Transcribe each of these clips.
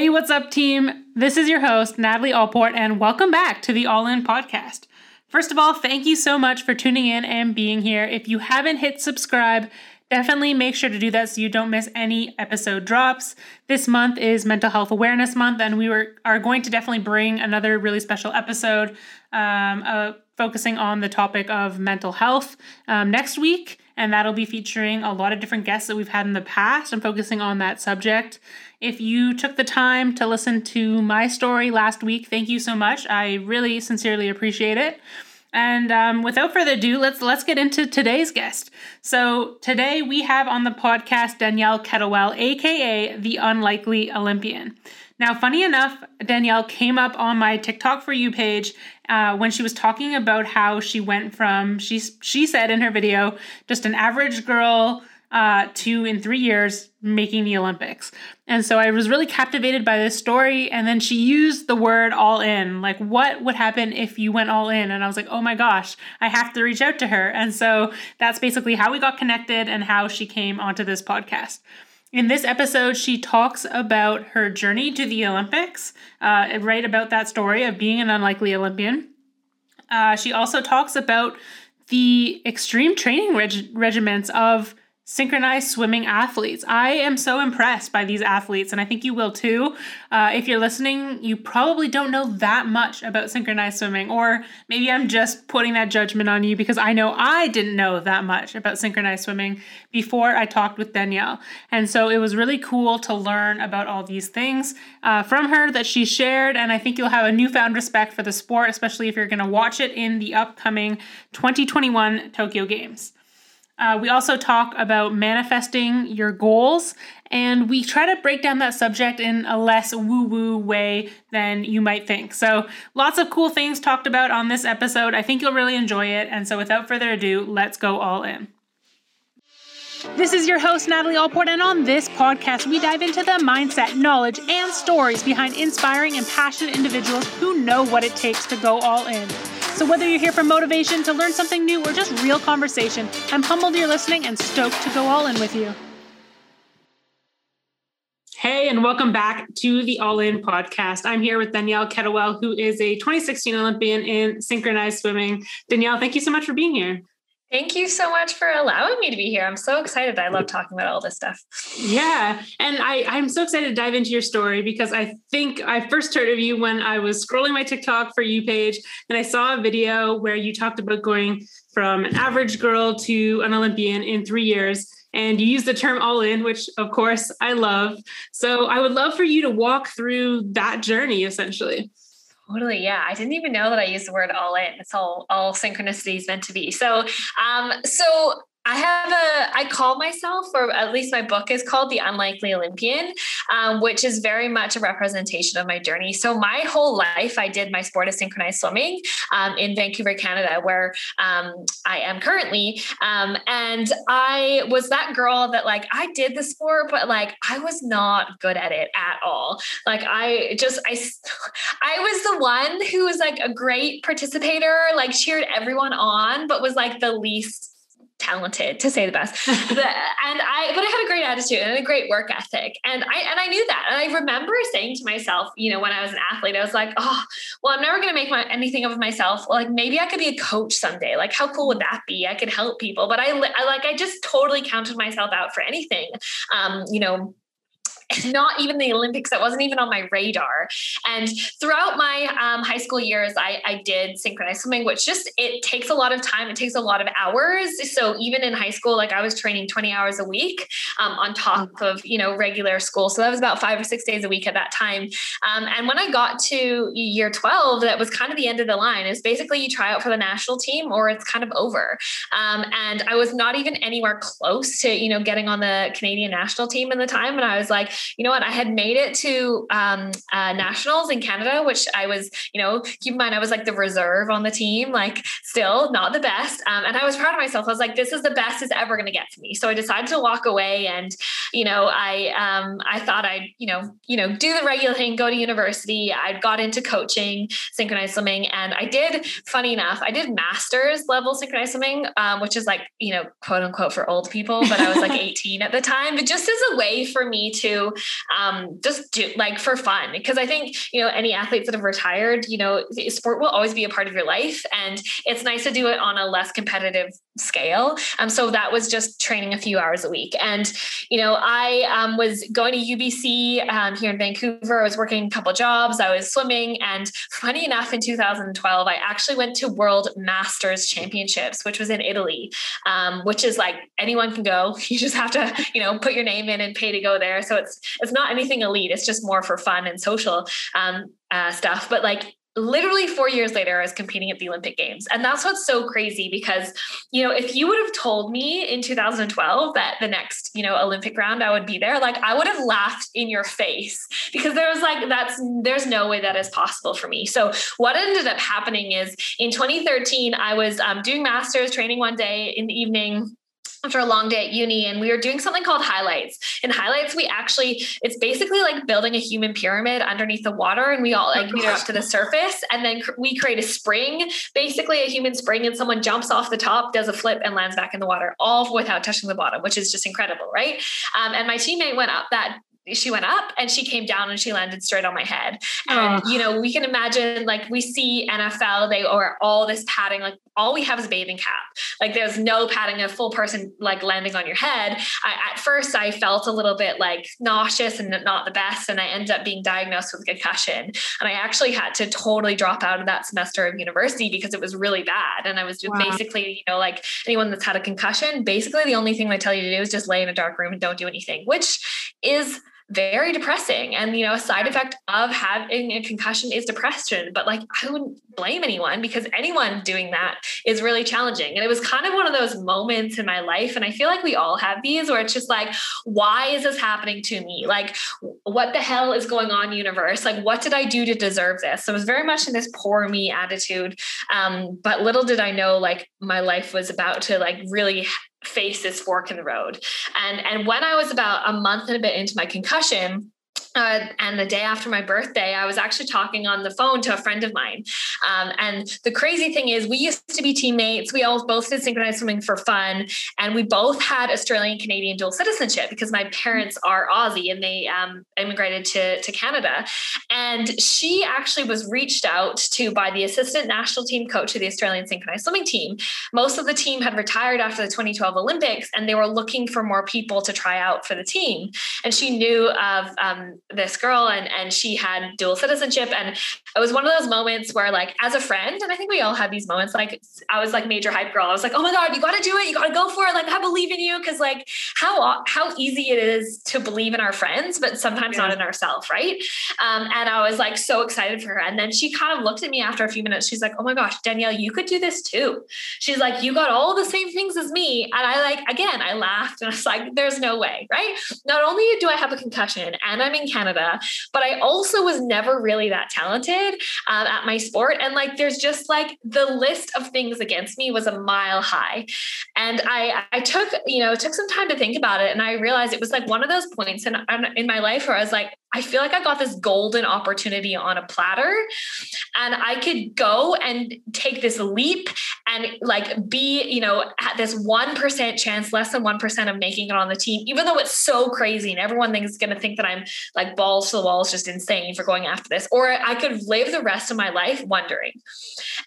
Hey, what's up, team? This is your host, Natalie Allport, and welcome back to the All In Podcast. First of all, thank you so much for tuning in and being here. If you haven't hit subscribe, definitely make sure to do that so you don't miss any episode drops. This month is Mental Health Awareness Month, and we were, are going to definitely bring another really special episode um, uh, focusing on the topic of mental health um, next week. And that'll be featuring a lot of different guests that we've had in the past and focusing on that subject. If you took the time to listen to my story last week, thank you so much. I really sincerely appreciate it. And um, without further ado, let's let's get into today's guest. So today we have on the podcast Danielle Kettlewell, aka the Unlikely Olympian. Now, funny enough, Danielle came up on my TikTok for you page uh, when she was talking about how she went from she she said in her video just an average girl uh, to in three years making the Olympics. And so I was really captivated by this story. And then she used the word all in. Like, what would happen if you went all in? And I was like, oh my gosh, I have to reach out to her. And so that's basically how we got connected and how she came onto this podcast. In this episode, she talks about her journey to the Olympics, uh, right about that story of being an unlikely Olympian. Uh, she also talks about the extreme training reg- regiments of synchronized swimming athletes. I am so impressed by these athletes, and I think you will too. Uh, if you're listening, you probably don't know that much about synchronized swimming, or maybe I'm just putting that judgment on you because I know I didn't know that much about synchronized swimming before I talked with Danielle. And so it was really cool to learn about all these things uh, from her that she shared, and I think you'll have a newfound respect for the sport, especially if you're going to watch it in the upcoming 2021 Tokyo Games. Uh, we also talk about manifesting your goals, and we try to break down that subject in a less woo woo way than you might think. So, lots of cool things talked about on this episode. I think you'll really enjoy it. And so, without further ado, let's go all in. This is your host, Natalie Allport, and on this podcast, we dive into the mindset, knowledge, and stories behind inspiring and passionate individuals who know what it takes to go all in. So, whether you're here for motivation, to learn something new, or just real conversation, I'm humbled you're listening and stoked to go all in with you. Hey, and welcome back to the All In podcast. I'm here with Danielle Kettlewell, who is a 2016 Olympian in synchronized swimming. Danielle, thank you so much for being here. Thank you so much for allowing me to be here. I'm so excited. I love talking about all this stuff. Yeah. And I, I'm so excited to dive into your story because I think I first heard of you when I was scrolling my TikTok for you page and I saw a video where you talked about going from an average girl to an Olympian in three years. And you use the term all in, which of course I love. So I would love for you to walk through that journey essentially. Totally. Yeah. I didn't even know that I used the word all in. It's all all synchronicity is meant to be. So um so I have a, I call myself, or at least my book is called The Unlikely Olympian, um, which is very much a representation of my journey. So, my whole life, I did my sport of synchronized swimming um, in Vancouver, Canada, where um, I am currently. Um, and I was that girl that, like, I did the sport, but like, I was not good at it at all. Like, I just, I, I was the one who was like a great participator, like, cheered everyone on, but was like the least talented to say the best. But, and i but i had a great attitude and a great work ethic. And i and i knew that. And i remember saying to myself you know when i was an athlete i was like oh well i'm never going to make my, anything of myself. Like maybe i could be a coach someday. Like how cool would that be? I could help people. But i, I like i just totally counted myself out for anything. Um you know not even the Olympics. That wasn't even on my radar. And throughout my um, high school years, I, I did synchronized swimming, which just it takes a lot of time. It takes a lot of hours. So even in high school, like I was training 20 hours a week um, on top mm. of you know regular school. So that was about five or six days a week at that time. Um, and when I got to year 12, that was kind of the end of the line. Is basically you try out for the national team or it's kind of over. Um, and I was not even anywhere close to you know getting on the Canadian national team in the time. And I was like, you know what? I had made it to um, uh, nationals in Canada, which I was, you know, keep in mind, I was like the reserve on the team, like still not the best. Um, and I was proud of myself. I was like, this is the best it's ever going to get to me. So I decided to walk away and, you know, I, um, I thought I'd, you know, you know, do the regular thing, go to university. I got into coaching, synchronized swimming. And I did, funny enough, I did master's level synchronized swimming, um, which is like, you know, quote unquote for old people, but I was like 18 at the time, but just as a way for me to um, just do like for fun. Because I think, you know, any athletes that have retired, you know, sport will always be a part of your life. And it's nice to do it on a less competitive scale. Um, so that was just training a few hours a week. And, you know, I um, was going to UBC um, here in Vancouver. I was working a couple jobs. I was swimming. And funny enough, in 2012, I actually went to World Masters Championships, which was in Italy, um, which is like anyone can go. You just have to, you know, put your name in and pay to go there. So it's it's not anything elite. It's just more for fun and social um, uh, stuff. But like literally four years later, I was competing at the Olympic Games. And that's what's so crazy because, you know, if you would have told me in 2012 that the next, you know, Olympic round I would be there, like I would have laughed in your face because there was like, that's, there's no way that is possible for me. So what ended up happening is in 2013, I was um, doing master's training one day in the evening after a long day at uni and we were doing something called highlights. In highlights we actually it's basically like building a human pyramid underneath the water and we all like meet up to the surface and then cr- we create a spring basically a human spring and someone jumps off the top does a flip and lands back in the water all without touching the bottom which is just incredible right? Um, and my teammate went up that she went up and she came down and she landed straight on my head. And, oh. you know, we can imagine like we see NFL, they or all this padding, like all we have is a bathing cap. Like there's no padding, a full person like landing on your head. I, at first, I felt a little bit like nauseous and not the best. And I ended up being diagnosed with concussion. And I actually had to totally drop out of that semester of university because it was really bad. And I was wow. basically, you know, like anyone that's had a concussion, basically the only thing they tell you to do is just lay in a dark room and don't do anything, which is very depressing. And, you know, a side effect of having a concussion is depression. But like, I wouldn't blame anyone because anyone doing that is really challenging. And it was kind of one of those moments in my life. And I feel like we all have these where it's just like, why is this happening to me? Like, what the hell is going on, universe? Like, what did I do to deserve this? So it was very much in this poor me attitude. Um, but little did I know, like, my life was about to like really face this fork in the road. And and when I was about a month and a bit into my concussion, uh, and the day after my birthday, I was actually talking on the phone to a friend of mine. Um, and the crazy thing is, we used to be teammates. We all both did synchronized swimming for fun. And we both had Australian Canadian dual citizenship because my parents are Aussie and they um, immigrated to, to Canada. And she actually was reached out to by the assistant national team coach of the Australian synchronized swimming team. Most of the team had retired after the 2012 Olympics and they were looking for more people to try out for the team. And she knew of um, this girl and and she had dual citizenship. And it was one of those moments where like as a friend and i think we all have these moments like i was like major hype girl. I was like oh my god you got to do it. You got to go for it. Like i believe in you. Because like how how easy it is to believe in our friends but sometimes yeah. not in ourselves right? Um, and i was like so excited for her. And then she kind of looked at me after a few minutes. She's like oh my gosh danielle you could do this too. She's like you got all the same things as me. And i like again i laughed and i was like there's no way right? Not only do i have a concussion and i'm in Canada. Canada, but I also was never really that talented um, at my sport. And like, there's just like the list of things against me was a mile high. And I, I took, you know, took some time to think about it. And I realized it was like one of those points in, in my life where I was like, I feel like I got this golden opportunity on a platter and I could go and take this leap and like be, you know, at this 1% chance, less than 1% of making it on the team, even though it's so crazy and everyone thinks going to think that I'm like balls to the walls, just insane for going after this. Or I could live the rest of my life wondering.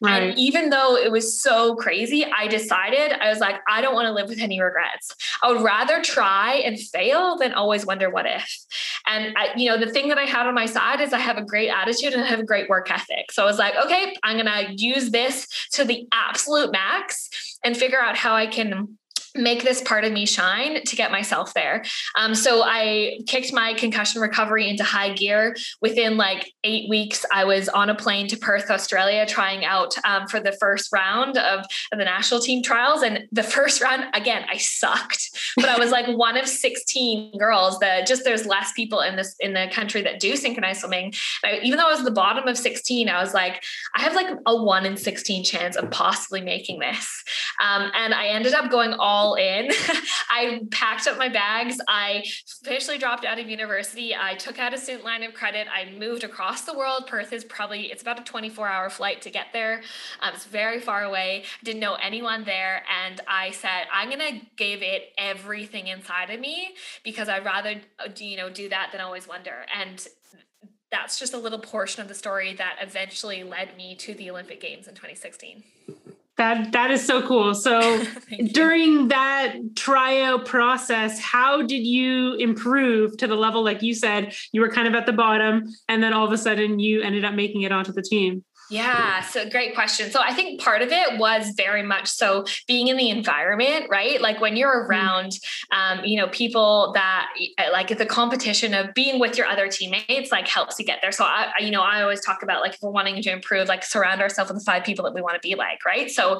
Right. And even though it was so crazy, I decided I was like, I don't want to live with any regrets. I would rather try and fail than always wonder what if. And I, you know, know, the thing that I had on my side is I have a great attitude and I have a great work ethic. So I was like, okay, I'm going to use this to the absolute max and figure out how I can make this part of me shine to get myself there. Um, so I kicked my concussion recovery into high gear. Within like eight weeks, I was on a plane to Perth, Australia, trying out um, for the first round of, of, the national team trials. And the first round, again, I sucked, but I was like one of 16 girls that just there's less people in this in the country that do synchronized swimming. I, even though I was the bottom of 16, I was like, I have like a one in 16 chance of possibly making this. Um, and I ended up going all all in. I packed up my bags. I officially dropped out of university. I took out a student line of credit. I moved across the world. Perth is probably it's about a 24 hour flight to get there. Um, it's very far away. Didn't know anyone there, and I said I'm gonna give it everything inside of me because I'd rather uh, you know do that than always wonder. And that's just a little portion of the story that eventually led me to the Olympic Games in 2016. That that is so cool. So during that tryout process, how did you improve to the level like you said you were kind of at the bottom and then all of a sudden you ended up making it onto the team? Yeah, so great question. So I think part of it was very much so being in the environment, right? Like when you're mm-hmm. around, um, you know, people that eh, like the competition of being with your other teammates, like helps you get there. So I, you know, I always talk about like if we're wanting to improve, like surround ourselves with the five people that we want to be like, right? So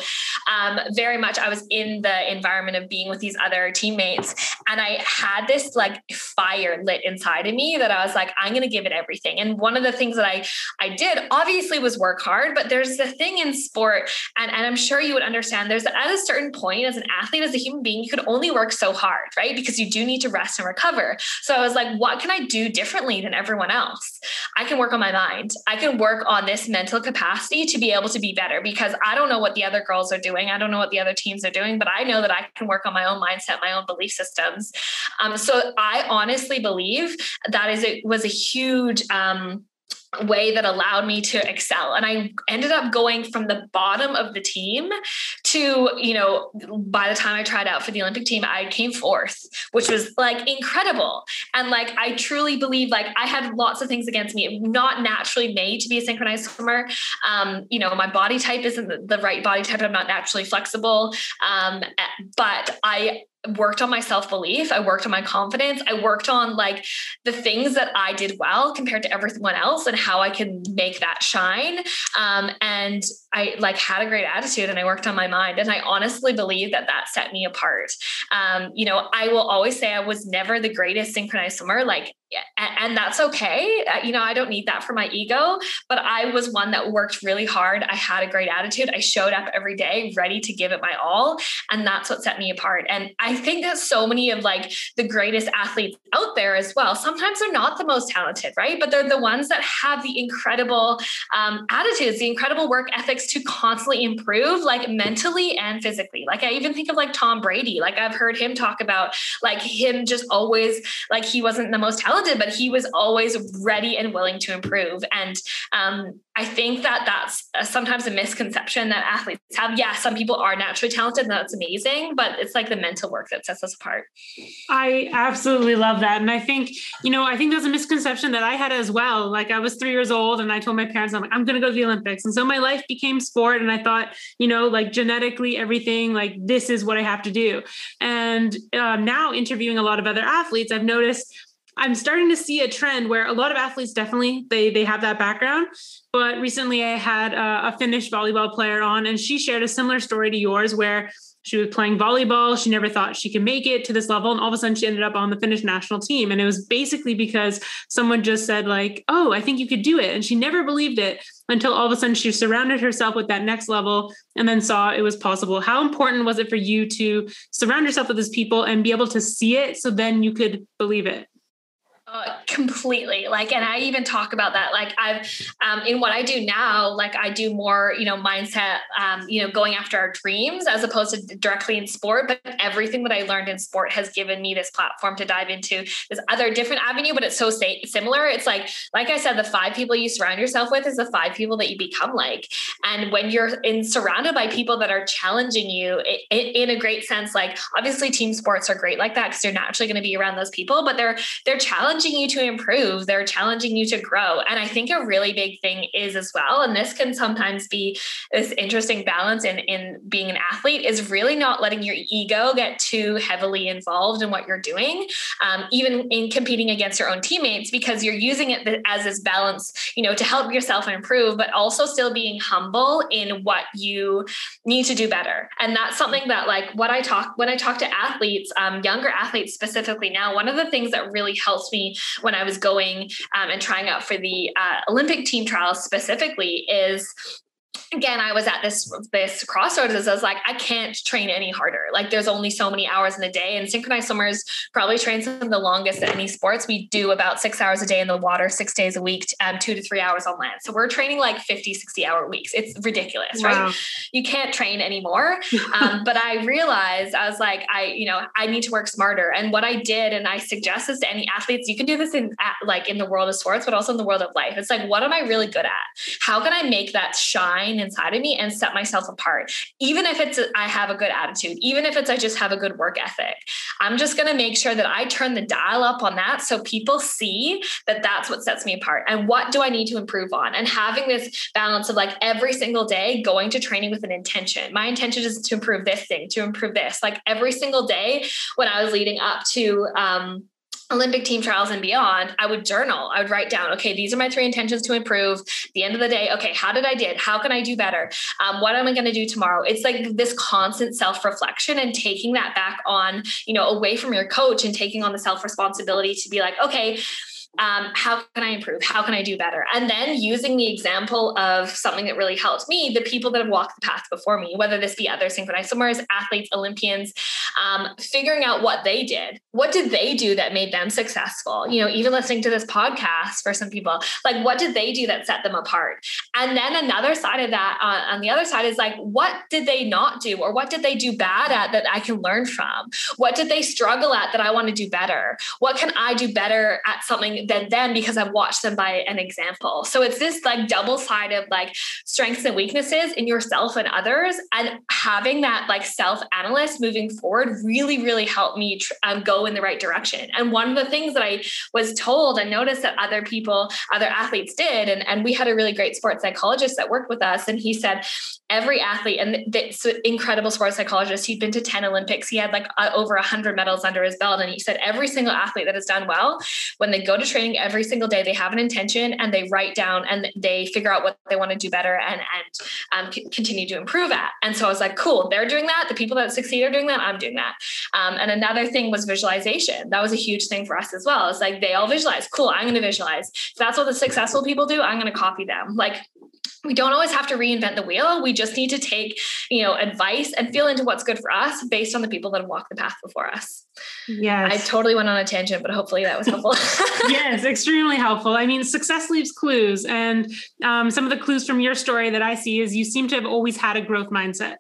um, very much I was in the environment of being with these other teammates, and I had this like fire lit inside of me that I was like, I'm going to give it everything. And one of the things that I I did obviously was work hard, but there's the thing in sport, and, and I'm sure you would understand, there's at a certain point as an athlete, as a human being, you could only work so hard, right? Because you do need to rest and recover. So I was like, what can I do differently than everyone else? I can work on my mind. I can work on this mental capacity to be able to be better because I don't know what the other girls are doing. I don't know what the other teams are doing, but I know that I can work on my own mindset, my own belief systems. Um, so I honestly believe that is it was a huge um, way that allowed me to excel. And i ended up going from the bottom of the team to you know by the time i tried out for the olympic team i came fourth which was like incredible. And like i truly believe like i had lots of things against me not naturally made to be a synchronized swimmer. Um, you know my body type isn't the right body type i'm not naturally flexible. Um, but i worked on my self belief. I worked on my confidence. I worked on like the things that I did well compared to everyone else and how I can make that shine. Um, and I like had a great attitude and I worked on my mind. And I honestly believe that that set me apart. Um, you know, I will always say I was never the greatest synchronized swimmer. Like and that's okay. Uh, you know, I don't need that for my ego, but I was one that worked really hard. I had a great attitude. I showed up every day ready to give it my all. And that's what set me apart. And I think that so many of like the greatest athletes out there as well, sometimes they're not the most talented, right? But they're the ones that have the incredible um, attitudes, the incredible work ethics to constantly improve, like mentally and physically. Like I even think of like Tom Brady. Like I've heard him talk about like him just always like he wasn't the most talented but he was always ready and willing to improve. And um, I think that that's sometimes a misconception that athletes have. Yeah, some people are naturally talented, and that's amazing, but it's like the mental work that sets us apart. I absolutely love that. And I think, you know, I think there's a misconception that I had as well. Like I was three years old and I told my parents, I'm like, I'm going to go to the Olympics. And so my life became sport. And I thought, you know, like genetically, everything, like this is what I have to do. And um, now interviewing a lot of other athletes, I've noticed I'm starting to see a trend where a lot of athletes definitely they they have that background. But recently, I had a, a Finnish volleyball player on, and she shared a similar story to yours, where she was playing volleyball. She never thought she could make it to this level, and all of a sudden, she ended up on the Finnish national team. And it was basically because someone just said, like, "Oh, I think you could do it," and she never believed it until all of a sudden she surrounded herself with that next level and then saw it was possible. How important was it for you to surround yourself with these people and be able to see it so then you could believe it? Uh, completely. Like and i even talk about that like i've um, in what i do now like i do more you know mindset um, you know going after our dreams as opposed to directly in sport but everything that i learned in sport has given me this platform to dive into this other different avenue but it's so similar. It's like like i said the five people you surround yourself with is the five people that you become like. And when you're in surrounded by people that are challenging you it, it, in a great sense like obviously team sports are great like that because you're naturally going to be around those people but they're they're challenging challenging you to improve, they're challenging you to grow. And I think a really big thing is as well, and this can sometimes be this interesting balance in, in being an athlete, is really not letting your ego get too heavily involved in what you're doing, um, even in competing against your own teammates, because you're using it as this balance, you know, to help yourself improve, but also still being humble in what you need to do better. And that's something that, like, what I talk when I talk to athletes, um, younger athletes specifically now, one of the things that really helps me when I was going um, and trying out for the uh, Olympic team trials specifically is again, I was at this this crossroads as I was like, I can't train any harder. Like there's only so many hours in a day. And synchronized swimmers probably train some of the longest at any sports. We do about six hours a day in the water, six days a week, um, two to three hours on land. So we're training like 50, 60 hour weeks. It's ridiculous, wow. right? You can't train anymore. um, but I realized I was like, I, you know, I need to work smarter. And what I did, and I suggest this to any athletes, you can do this in like in the world of sports, but also in the world of life. It's like, what am I really good at? How can I make that shine inside of me and set myself apart? Even if it's, I have a good attitude, even if it's, I just have a good work ethic, I'm just going to make sure that I turn the dial up on that. So people see that that's what sets me apart. And what do I need to improve on? And having this balance of like every single day going to training with an intention. My intention is to improve this thing, to improve this. Like every single day when I was leading up to, um, Olympic team trials and beyond, I would journal. I would write down, okay, these are my three intentions to improve. the end of the day, okay, how did I did? How can I do better? Um, what am I going to do tomorrow? It's like this constant self reflection and taking that back on, you know, away from your coach and taking on the self responsibility to be like, okay, um, how can I improve? How can I do better? And then using the example of something that really helped me, the people that have walked the path before me, whether this be other synchronized swimmers, athletes, Olympians, um, figuring out what they did. What did they do that made them successful? You know, even listening to this podcast for some people, like what did they do that set them apart? And then another side of that, uh, on the other side, is like, what did they not do or what did they do bad at that I can learn from? What did they struggle at that I want to do better? What can I do better at something? Than them because I've watched them by an example. So it's this like double sided of like strengths and weaknesses in yourself and others. And having that like self analyst moving forward really, really helped me tr- um, go in the right direction. And one of the things that I was told and noticed that other people, other athletes did, and, and we had a really great sports psychologist that worked with us. And he said, every athlete, and this incredible sports psychologist, he'd been to 10 Olympics, he had like uh, over 100 medals under his belt. And he said, every single athlete that has done well, when they go to training every single day. They have an intention and they write down and they figure out what they want to do better and and um, c- continue to improve at. And so I was like, cool, they're doing that. The people that succeed are doing that. I'm doing that. Um, and another thing was visualization. That was a huge thing for us as well. It's like they all visualize. Cool, I'm going to visualize. If that's what the successful people do, I'm going to copy them. Like we don't always have to reinvent the wheel. We just need to take, you know, advice and feel into what's good for us based on the people that have walked the path before us. Yes. I totally went on a tangent, but hopefully that was helpful. yes, extremely helpful. I mean, success leaves clues. And um, some of the clues from your story that I see is you seem to have always had a growth mindset.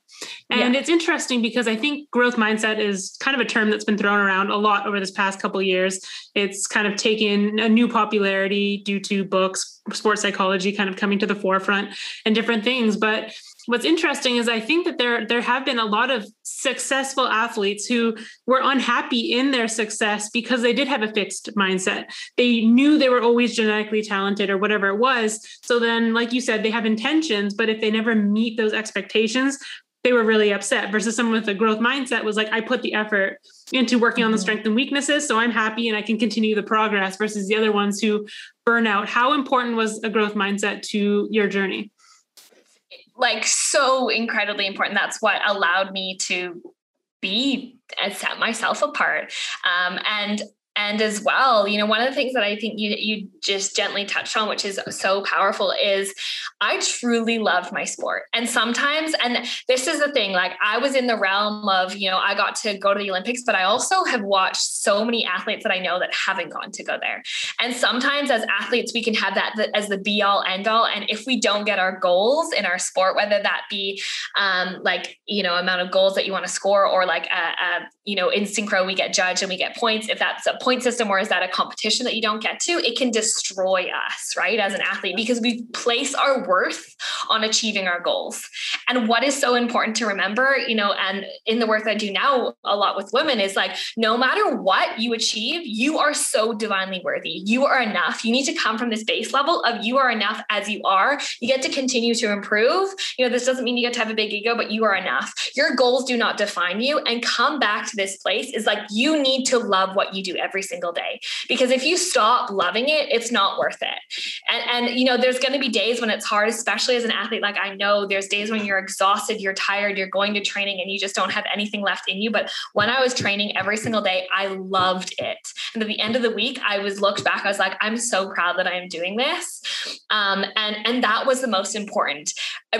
And yeah. it's interesting because I think growth mindset is kind of a term that's been thrown around a lot over this past couple years. It's kind of taken a new popularity due to books, sports psychology kind of coming to the forefront and different things. But what's interesting is I think that there there have been a lot of successful athletes who were unhappy in their success because they did have a fixed mindset. They knew they were always genetically talented or whatever it was. So then like you said they have intentions but if they never meet those expectations they were really upset versus someone with a growth mindset was like I put the effort into working on the mm-hmm. strength and weaknesses so I'm happy and I can continue the progress versus the other ones who burn out. How important was a growth mindset to your journey? Like so incredibly important. That's what allowed me to be and set myself apart. Um, and and as well you know one of the things that i think you you just gently touched on which is so powerful is i truly loved my sport. And sometimes and this is the thing like i was in the realm of you know i got to go to the olympics but i also have watched so many athletes that i know that haven't gone to go there. And sometimes as athletes we can have that as the be all end all and if we don't get our goals in our sport whether that be um, like you know amount of goals that you want to score or like a, a you know in synchro we get judged and we get points if that's a point system or is that a competition that you don't get to? It can destroy us right as an athlete because we place our worth on achieving our goals. And what is so important to remember you know and in the work that i do now a lot with women is like no matter what you achieve you are so divinely worthy. You are enough. You need to come from this base level of you are enough as you are. You get to continue to improve. You know this doesn't mean you get to have a big ego but you are enough. Your goals do not define you and come back to this place is like you need to love what you do every single day. Because if you stop loving it, it's not worth it. And, and you know, there's going to be days when it's hard, especially as an athlete. Like I know there's days when you're exhausted, you're tired, you're going to training and you just don't have anything left in you. But when I was training every single day, I loved it. And at the end of the week, I was looked back, I was like, I'm so proud that I am doing this. Um, and, and that was the most important.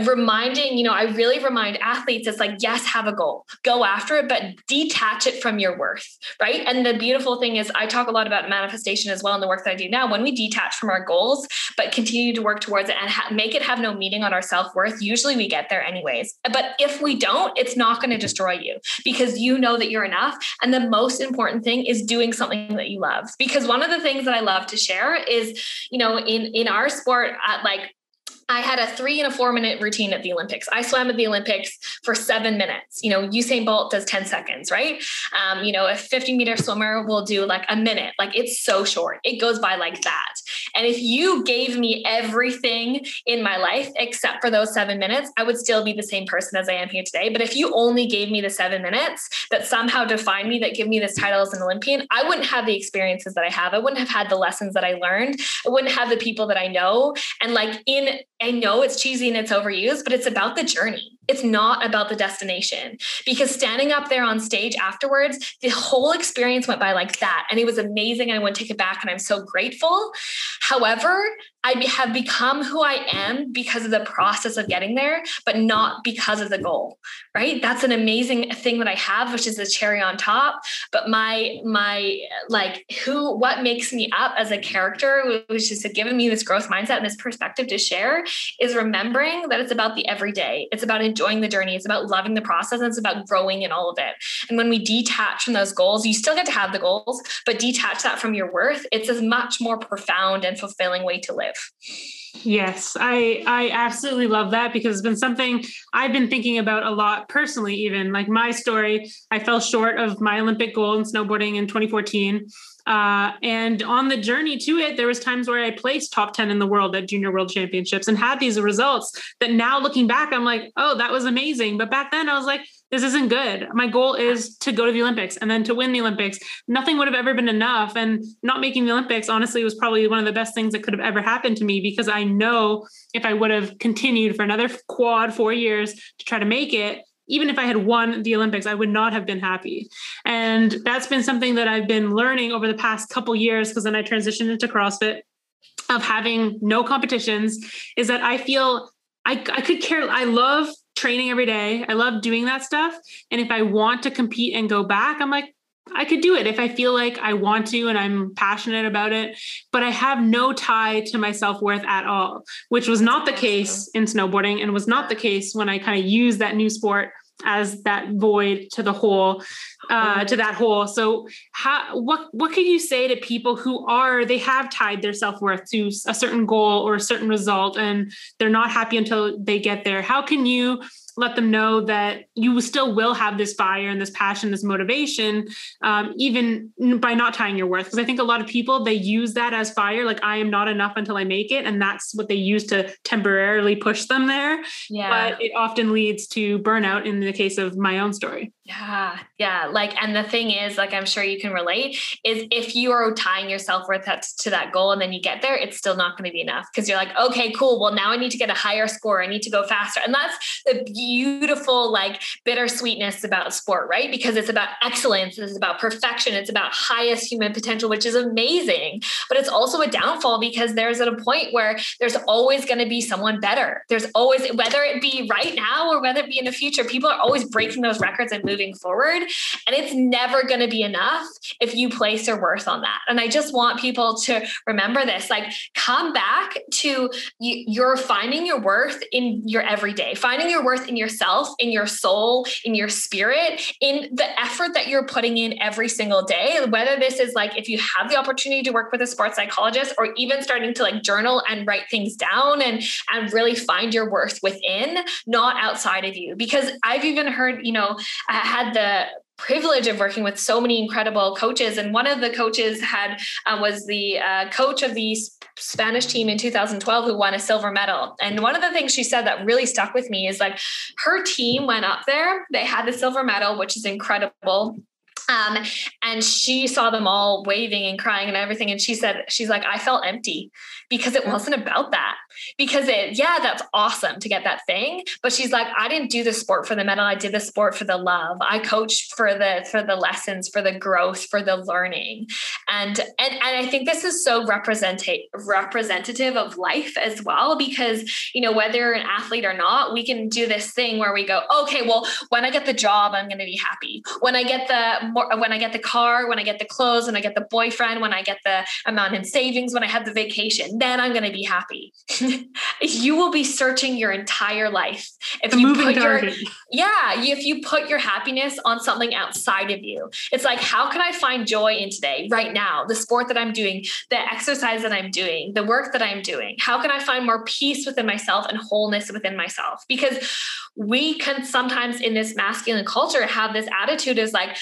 reminding, you know, I really remind athletes it's like, yes, have a goal, go after it, but detach it from your worth, right? And the beautiful thing is, I talk a lot about manifestation as well in the work that I do now. When we detach from our goals, but continue to work towards it and ha- make it have no meaning on our self worth, usually we get there anyways. But if we don't, it's not going to destroy you because you know that you're enough. And the most important thing is doing something that you love. Because one of the things that I love to share is, you know, in in our sport, at like I had a three and a four minute routine at the Olympics. I swam at the Olympics for seven minutes. You know, Usain Bolt does 10 seconds, right? Um, you know, a 50 meter swimmer will do like a minute. Like it's so short. It goes by like that. And if you gave me everything in my life except for those seven minutes, I would still be the same person as I am here today. But if you only gave me the seven minutes that somehow define me, that give me this title as an Olympian, I wouldn't have the experiences that I have. I wouldn't have had the lessons that I learned. I wouldn't have the people that I know. And like in I know it's cheesy and it's overused, but it's about the journey. It's not about the destination because standing up there on stage afterwards, the whole experience went by like that. And it was amazing. I want to take it back and I'm so grateful. However, I have become who I am because of the process of getting there, but not because of the goal, right? That's an amazing thing that I have, which is the cherry on top. But my, my, like, who, what makes me up as a character, which is giving me this growth mindset and this perspective to share, is remembering that it's about the everyday. It's about enjoying the journey. It's about loving the process. And it's about growing in all of it. And when we detach from those goals, you still get to have the goals, but detach that from your worth, it's a much more profound and fulfilling way to live live. Yes, I I absolutely love that because it's been something I've been thinking about a lot personally even. Like my story, I fell short of my Olympic goal in snowboarding in 2014. Uh, and on the journey to it, there was times where I placed top 10 in the world at junior world championships and had these results that now looking back, I'm like, oh, that was amazing. But back then I was like, this isn't good. My goal is to go to the Olympics and then to win the Olympics. Nothing would have ever been enough. And not making the Olympics, honestly, was probably one of the best things that could have ever happened to me because I know if I would have continued for another quad four years to try to make it, even if I had won the Olympics, I would not have been happy. And that's been something that I've been learning over the past couple years because then I transitioned into CrossFit of having no competitions is that I feel I, I could care. I love training every day. I love doing that stuff. And if I want to compete and go back, I'm like, I could do it if I feel like I want to and I'm passionate about it, but I have no tie to my self worth at all, which was not the case in snowboarding and was not the case when I kind of used that new sport as that void to the hole uh, to that hole so how what what can you say to people who are they have tied their self-worth to a certain goal or a certain result and they're not happy until they get there how can you let them know that you still will have this fire and this passion, this motivation, um, even by not tying your worth. Because I think a lot of people they use that as fire, like I am not enough until I make it, and that's what they use to temporarily push them there. Yeah. But it often leads to burnout. In the case of my own story. Yeah, yeah. Like, and the thing is, like, I'm sure you can relate, is if you are tying your self worth to that goal and then you get there, it's still not going to be enough because you're like, okay, cool. Well, now I need to get a higher score. I need to go faster. And that's the beautiful, like, bittersweetness about sport, right? Because it's about excellence, it's about perfection, it's about highest human potential, which is amazing. But it's also a downfall because there's at a point where there's always going to be someone better. There's always, whether it be right now or whether it be in the future, people are always breaking those records and moving forward. And it's never going to be enough if you place your worth on that. And I just want people to remember this like, come back to you, you're finding your worth in your everyday, finding your worth in yourself, in your soul, in your spirit, in the effort that you're putting in every single day. Whether this is like if you have the opportunity to work with a sports psychologist or even starting to like journal and write things down and, and really find your worth within, not outside of you. Because I've even heard, you know, I had the privilege of working with so many incredible coaches. And one of the coaches had uh, was the uh, coach of the spanish team in 2012 who won a silver medal. And one of the things she said that really stuck with me is like her team went up there they had the silver medal which is incredible um, and she saw them all waving and crying and everything. And she said, she's like, I felt empty because it wasn't about that. because it, yeah, that's awesome to get that thing. But she's like, I didn't do the sport for the medal. I did the sport for the love. I coached for the for the lessons, for the growth, for the learning. And and and I think this is so representative representative of life as well, because you know, whether you're an athlete or not, we can do this thing where we go, okay, well, when I get the job, I'm gonna be happy. When I get the when I get the car, when I get the clothes, when I get the boyfriend, when I get the amount in savings, when I have the vacation, then I'm gonna be happy. you will be searching your entire life. If the you put your, yeah, if you put your happiness on something outside of you, it's like, how can I find joy in today, right now, the sport that I'm doing, the exercise that I'm doing, the work that I'm doing? How can I find more peace within myself and wholeness within myself? Because we can sometimes in this masculine culture have this attitude is like,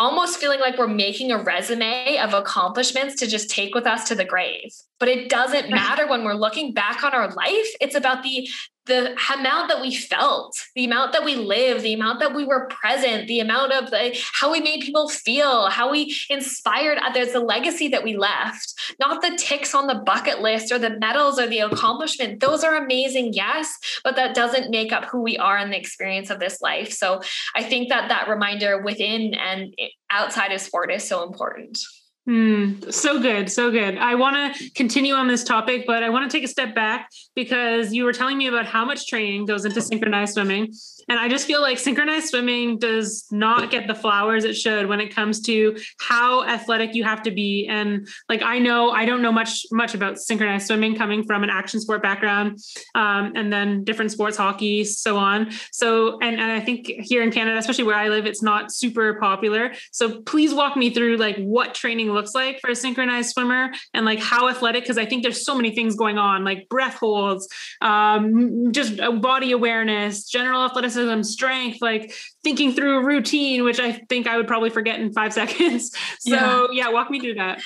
almost feeling like we're making a resume of accomplishments to just take with us to the grave. But it doesn't matter when we're looking back on our life. It's about the the amount that we felt, the amount that we lived, the amount that we were present, the amount of the how we made people feel, how we inspired others, the legacy that we left, not the ticks on the bucket list or the medals or the accomplishment. Those are amazing, yes, but that doesn't make up who we are in the experience of this life. So I think that that reminder within and outside of sport is so important. Mm, so good, so good. I want to continue on this topic, but I want to take a step back because you were telling me about how much training goes into synchronized swimming. And I just feel like synchronized swimming does not get the flowers it should when it comes to how athletic you have to be. And like I know I don't know much much about synchronized swimming coming from an action sport background, um, and then different sports, hockey, so on. So and, and I think here in Canada, especially where I live, it's not super popular. So please walk me through like what training looks like for a synchronized swimmer and like how athletic because I think there's so many things going on like breath holds, um, just body awareness, general athleticism athleticism, strength, like thinking through a routine, which I think I would probably forget in five seconds. So yeah, yeah walk me through that.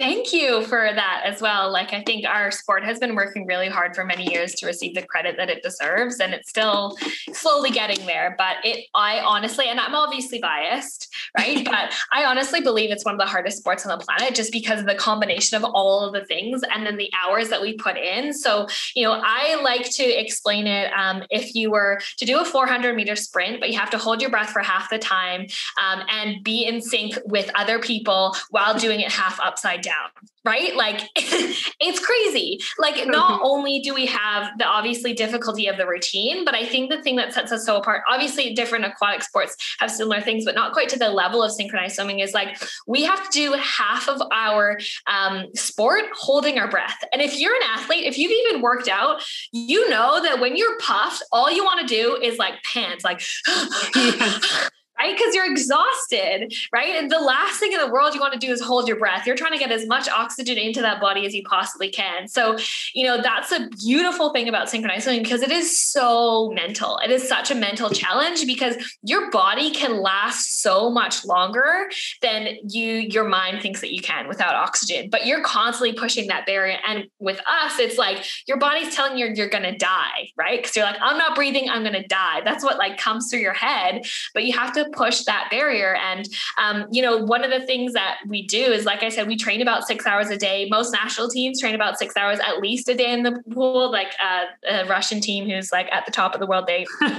Thank you for that as well. Like, I think our sport has been working really hard for many years to receive the credit that it deserves, and it's still slowly getting there. But it, I honestly, and I'm obviously biased, right? but I honestly believe it's one of the hardest sports on the planet just because of the combination of all of the things and then the hours that we put in. So, you know, I like to explain it um, if you were to do a 400 meter sprint, but you have to hold your breath for half the time um, and be in sync with other people while doing it half upside down down right? Like it's crazy. Like not only do we have the obviously difficulty of the routine but i think the thing that sets us so apart obviously different aquatic sports have similar things but not quite to the level of synchronized swimming is like we have to do half of our um, sport holding our breath. And if you're an athlete if you've even worked out you know that when you're puffed all you want to do is like pants like right? Because you're exhausted, right? And the last thing in the world you want to do is hold your breath. You're trying to get as much oxygen into that body as you possibly can. So, you know, that's a beautiful thing about synchronized swimming because it is so mental. It is such a mental challenge because your body can last so much longer than you your mind thinks that you can without oxygen. But you're constantly pushing that barrier. And with us, it's like your body's telling you you're gonna die, right? Because you're like, I'm not breathing, I'm gonna die. That's what like comes through your head. But you have to push that barrier. And, um, you know, one of the things that we do is, like I said, we train about six hours a day. Most national teams train about six hours at least a day in the pool. Like uh, a Russian team who's like at the top of the world, they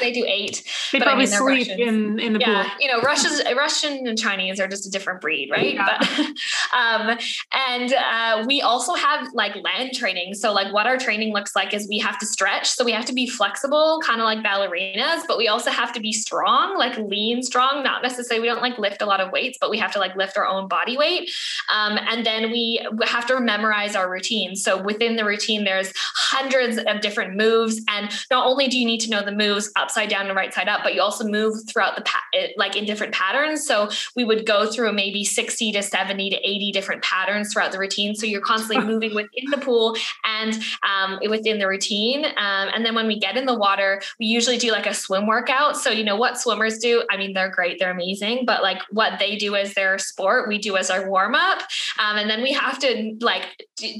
they do eight. They probably I mean, sleep in, in the yeah, pool. You know, Russia's, Russian and Chinese are just a different breed, right? Yeah. But, um, and uh, we also have like land training. So, like, what our training looks like is we have to stretch. So, we have to be flexible, kind of like ballerinas, but we also have to be strong, like lean strong not necessarily we don't like lift a lot of weights but we have to like lift our own body weight. Um, and then we have to memorize our routine. So within the routine there's hundreds of different moves and not only do you need to know the moves upside down and right side up but you also move throughout the pa- like in different patterns. So we would go through maybe 60 to 70 to 80 different patterns throughout the routine. So you're constantly moving within the pool and um, within the routine. Um, and then when we get in the water we usually do like a swim workout. So you know what swimmers do I mean, they're great, they're amazing, but like what they do as their sport, we do as our warm up. Um, and then we have to like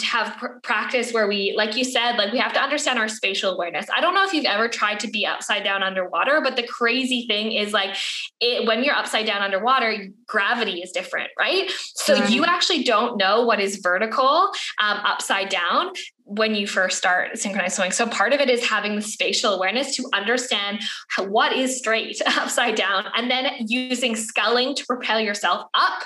have pr- practice where we, like you said, like we have to understand our spatial awareness. I don't know if you've ever tried to be upside down underwater, but the crazy thing is like it, when you're upside down underwater, gravity is different, right? So you actually don't know what is vertical um, upside down when you first start synchronized swimming. So part of it is having the spatial awareness to understand how, what is straight upside down, and then using sculling to propel yourself up.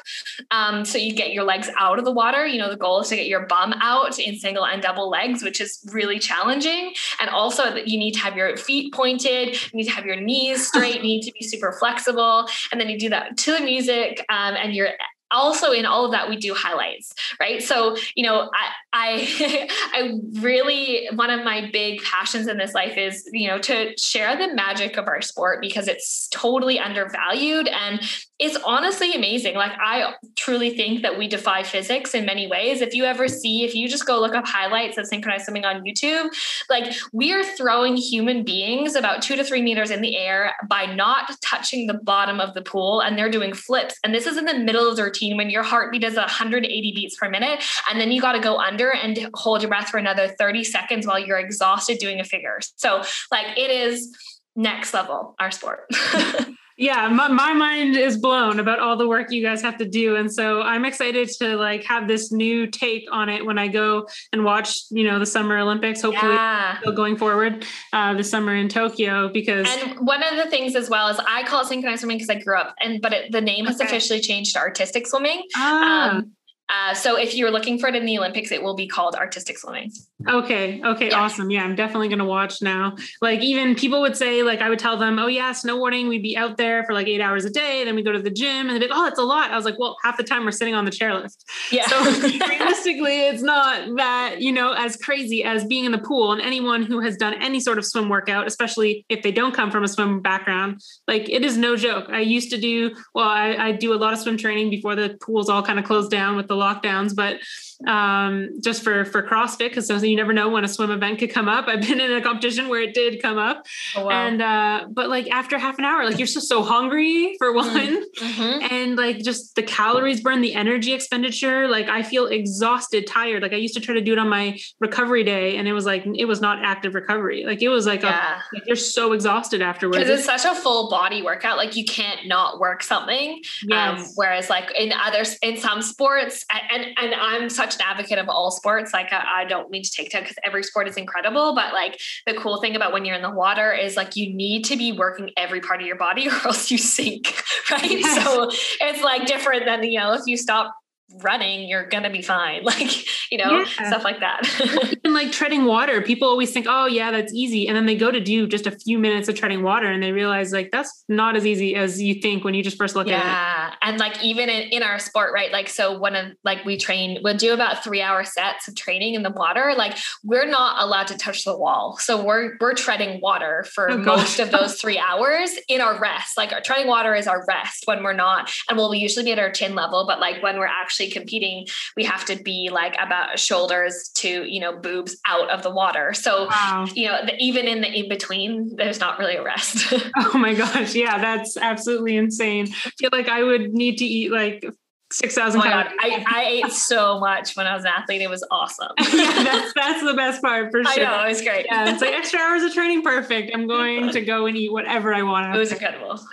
Um, so you get your legs out of the water. You know, the goal is to get your bum out in single and double legs, which is really challenging. And also that you need to have your feet pointed, you need to have your knees straight, you need to be super flexible. And then you do that to the music, um, and you're also in all of that we do highlights right? So you know i i i really one of my big passions in this life is you know to share the magic of our sport because it's totally undervalued and it's honestly amazing. Like i truly think that we defy physics in many ways. If you ever see if you just go look up highlights of synchronized swimming on youtube like we are throwing human beings about two to three meters in the air by not touching the bottom of the pool and they're doing flips. And this is in the middle of the routine when your heartbeat is 180 beats per minute and then you got to go under and hold your breath for another 30 seconds while you're exhausted doing a figure. So like it is next level our sport yeah my, my mind is blown about all the work you guys have to do and so i'm excited to like have this new take on it when i go and watch you know the summer olympics hopefully yeah. going forward uh, this summer in tokyo because And one of the things as well is I call it synchronized swimming because I grew up, and but it, the name has Okay. officially changed to artistic swimming. ah, Um, uh, so if you're looking for it in the Olympics, it will be called artistic swimming. Okay. Okay. Yeah. Awesome. Yeah, I'm definitely gonna watch now. Like even people would say, like I would tell them, oh yeah, snowboarding, we'd be out there for like eight hours a day. Then we go to the gym, and they'd be like, oh, that's a lot. I was like, well, half the time we're sitting on the chairlift. Yeah. So realistically, it's not that you know as crazy as being in the pool. And anyone who has done any sort of swim workout, especially if they don't come from a swim background, like it is no joke. I used to do well. I, I do a lot of swim training before the pools all kind of closed down with the lockdowns, but um, just for for CrossFit because you never know when a swim event could come up. I've been in a competition where it did come up, Oh, wow. and uh, but like after half an hour, like you're just so hungry for one, Mhm. and like just the calories burn, the energy expenditure. Like I feel exhausted, tired. Like I used to try to do it on my recovery day, and it was like it was not active recovery. Like it was like, a, like you're so exhausted afterwards. Because it's such a full body workout, like you can't not work something. Um, whereas, like in others, in some sports, and and I'm such an advocate of all sports. Like I, I don't mean to take down because every sport is incredible, but like the cool thing about when you're in the water is like you need to be working every part of your body or else you sink, right? Yes. So it's like different than you know if you stop running, you're gonna be fine, like you know Yeah. stuff like that. even like treading water. People always think oh yeah that's easy and then they go to do just a few minutes of treading water and they realize like that's not as easy as you think when you just first look at it. Yeah and like even in, in our sport right like so one of like we train we'll do about three hour sets of training in the water like we're not allowed to touch the wall. So we're we're treading water for Oh, most of those three hours in our rest. Like our treading water is our rest when we're not and we'll usually be at our chin level but like when we're actually competing we have to be like about shoulders to you know boobs out of the water. So wow. you know the, even in the in between there's not really a rest. Oh my gosh. Yeah that's absolutely insane. I feel like i would need to eat like 6000 Oh my god, I, I ate so much when I was an athlete. It was awesome. yeah that's that's the best part for I sure know it was great. yeah it's like extra hours of training perfect i'm going to go and eat whatever i want it was incredible.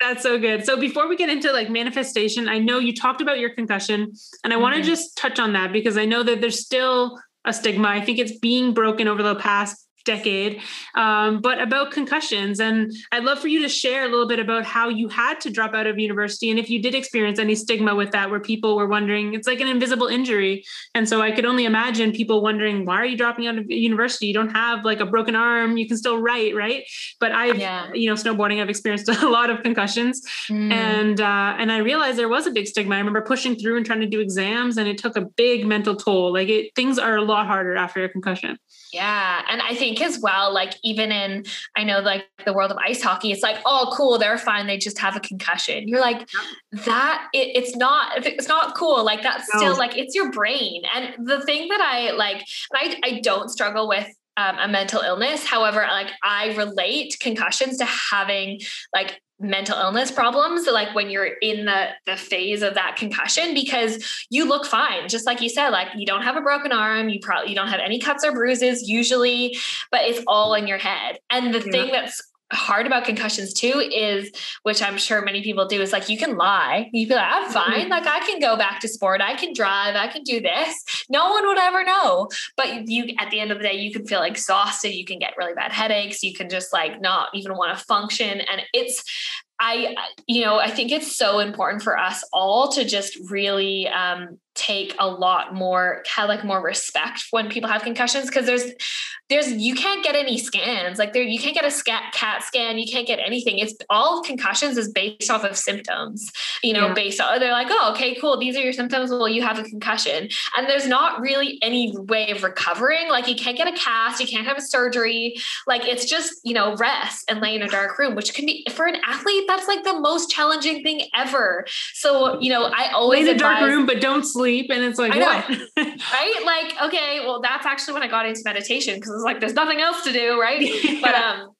That's so good. So before we get into like manifestation, I know you talked about your concussion and I want to mm-hmm. just touch on that because I know that there's still a stigma. I think it's being broken over the past decade, um, but about concussions. And I'd love for you to share a little bit about how you had to drop out of university and if you did experience any stigma with that, where people were wondering, it's like an invisible injury. And so I could only imagine people wondering, why are you dropping out of university? You don't have like a broken arm, you can still write, right? But I've, Yeah. you know, snowboarding, I've experienced a lot of concussions Mm. and uh, and I realized there was a big stigma. I remember pushing through and trying to do exams, and it took a big mental toll. Like it, things are a lot harder after a concussion. Yeah. And I think as well, like even in, I know like the world of ice hockey, it's like, oh, cool, they're fine. They just have a concussion. You're like, that it, it's not, it's not cool. Like that's No. still like, it's your brain. And the thing that I like, I, I don't struggle with um, a mental illness. However, like I relate concussions to having like mental illness problems like when you're in the the phase of that concussion because you look fine just like you said like you don't have a broken arm you probably you don't have any cuts or bruises usually but it's all in your head and the Yeah. thing that's hard about concussions too is which i'm sure many people do is like you can lie. You be like i'm fine. Mm-hmm. like i can go back to sport. I can drive. I can do this. No one would ever know. But you at the end of the day you can feel exhausted. You can get really bad headaches. You can just like not even want to function. And it's I, you know, I think it's so important for us all to just really um, take a lot more have like more respect when people have concussions because there's there's you can't get any scans. Like there you can't get a scat cat scan. You can't get anything. It's all concussions is based off of symptoms you know yeah. based on they're like oh okay cool. These are your symptoms. Well you have a concussion. And there's not really any way of recovering. Like you can't get a cast. You can't have a surgery. Like it's just you know rest and lay in a dark room which can be for an athlete that's like the most challenging thing ever. So you know i always lay in a dark room but don't sleep and it's like what? Right? Like okay well that's actually when i got into meditation because it's like there's nothing else to do right? Yeah. but um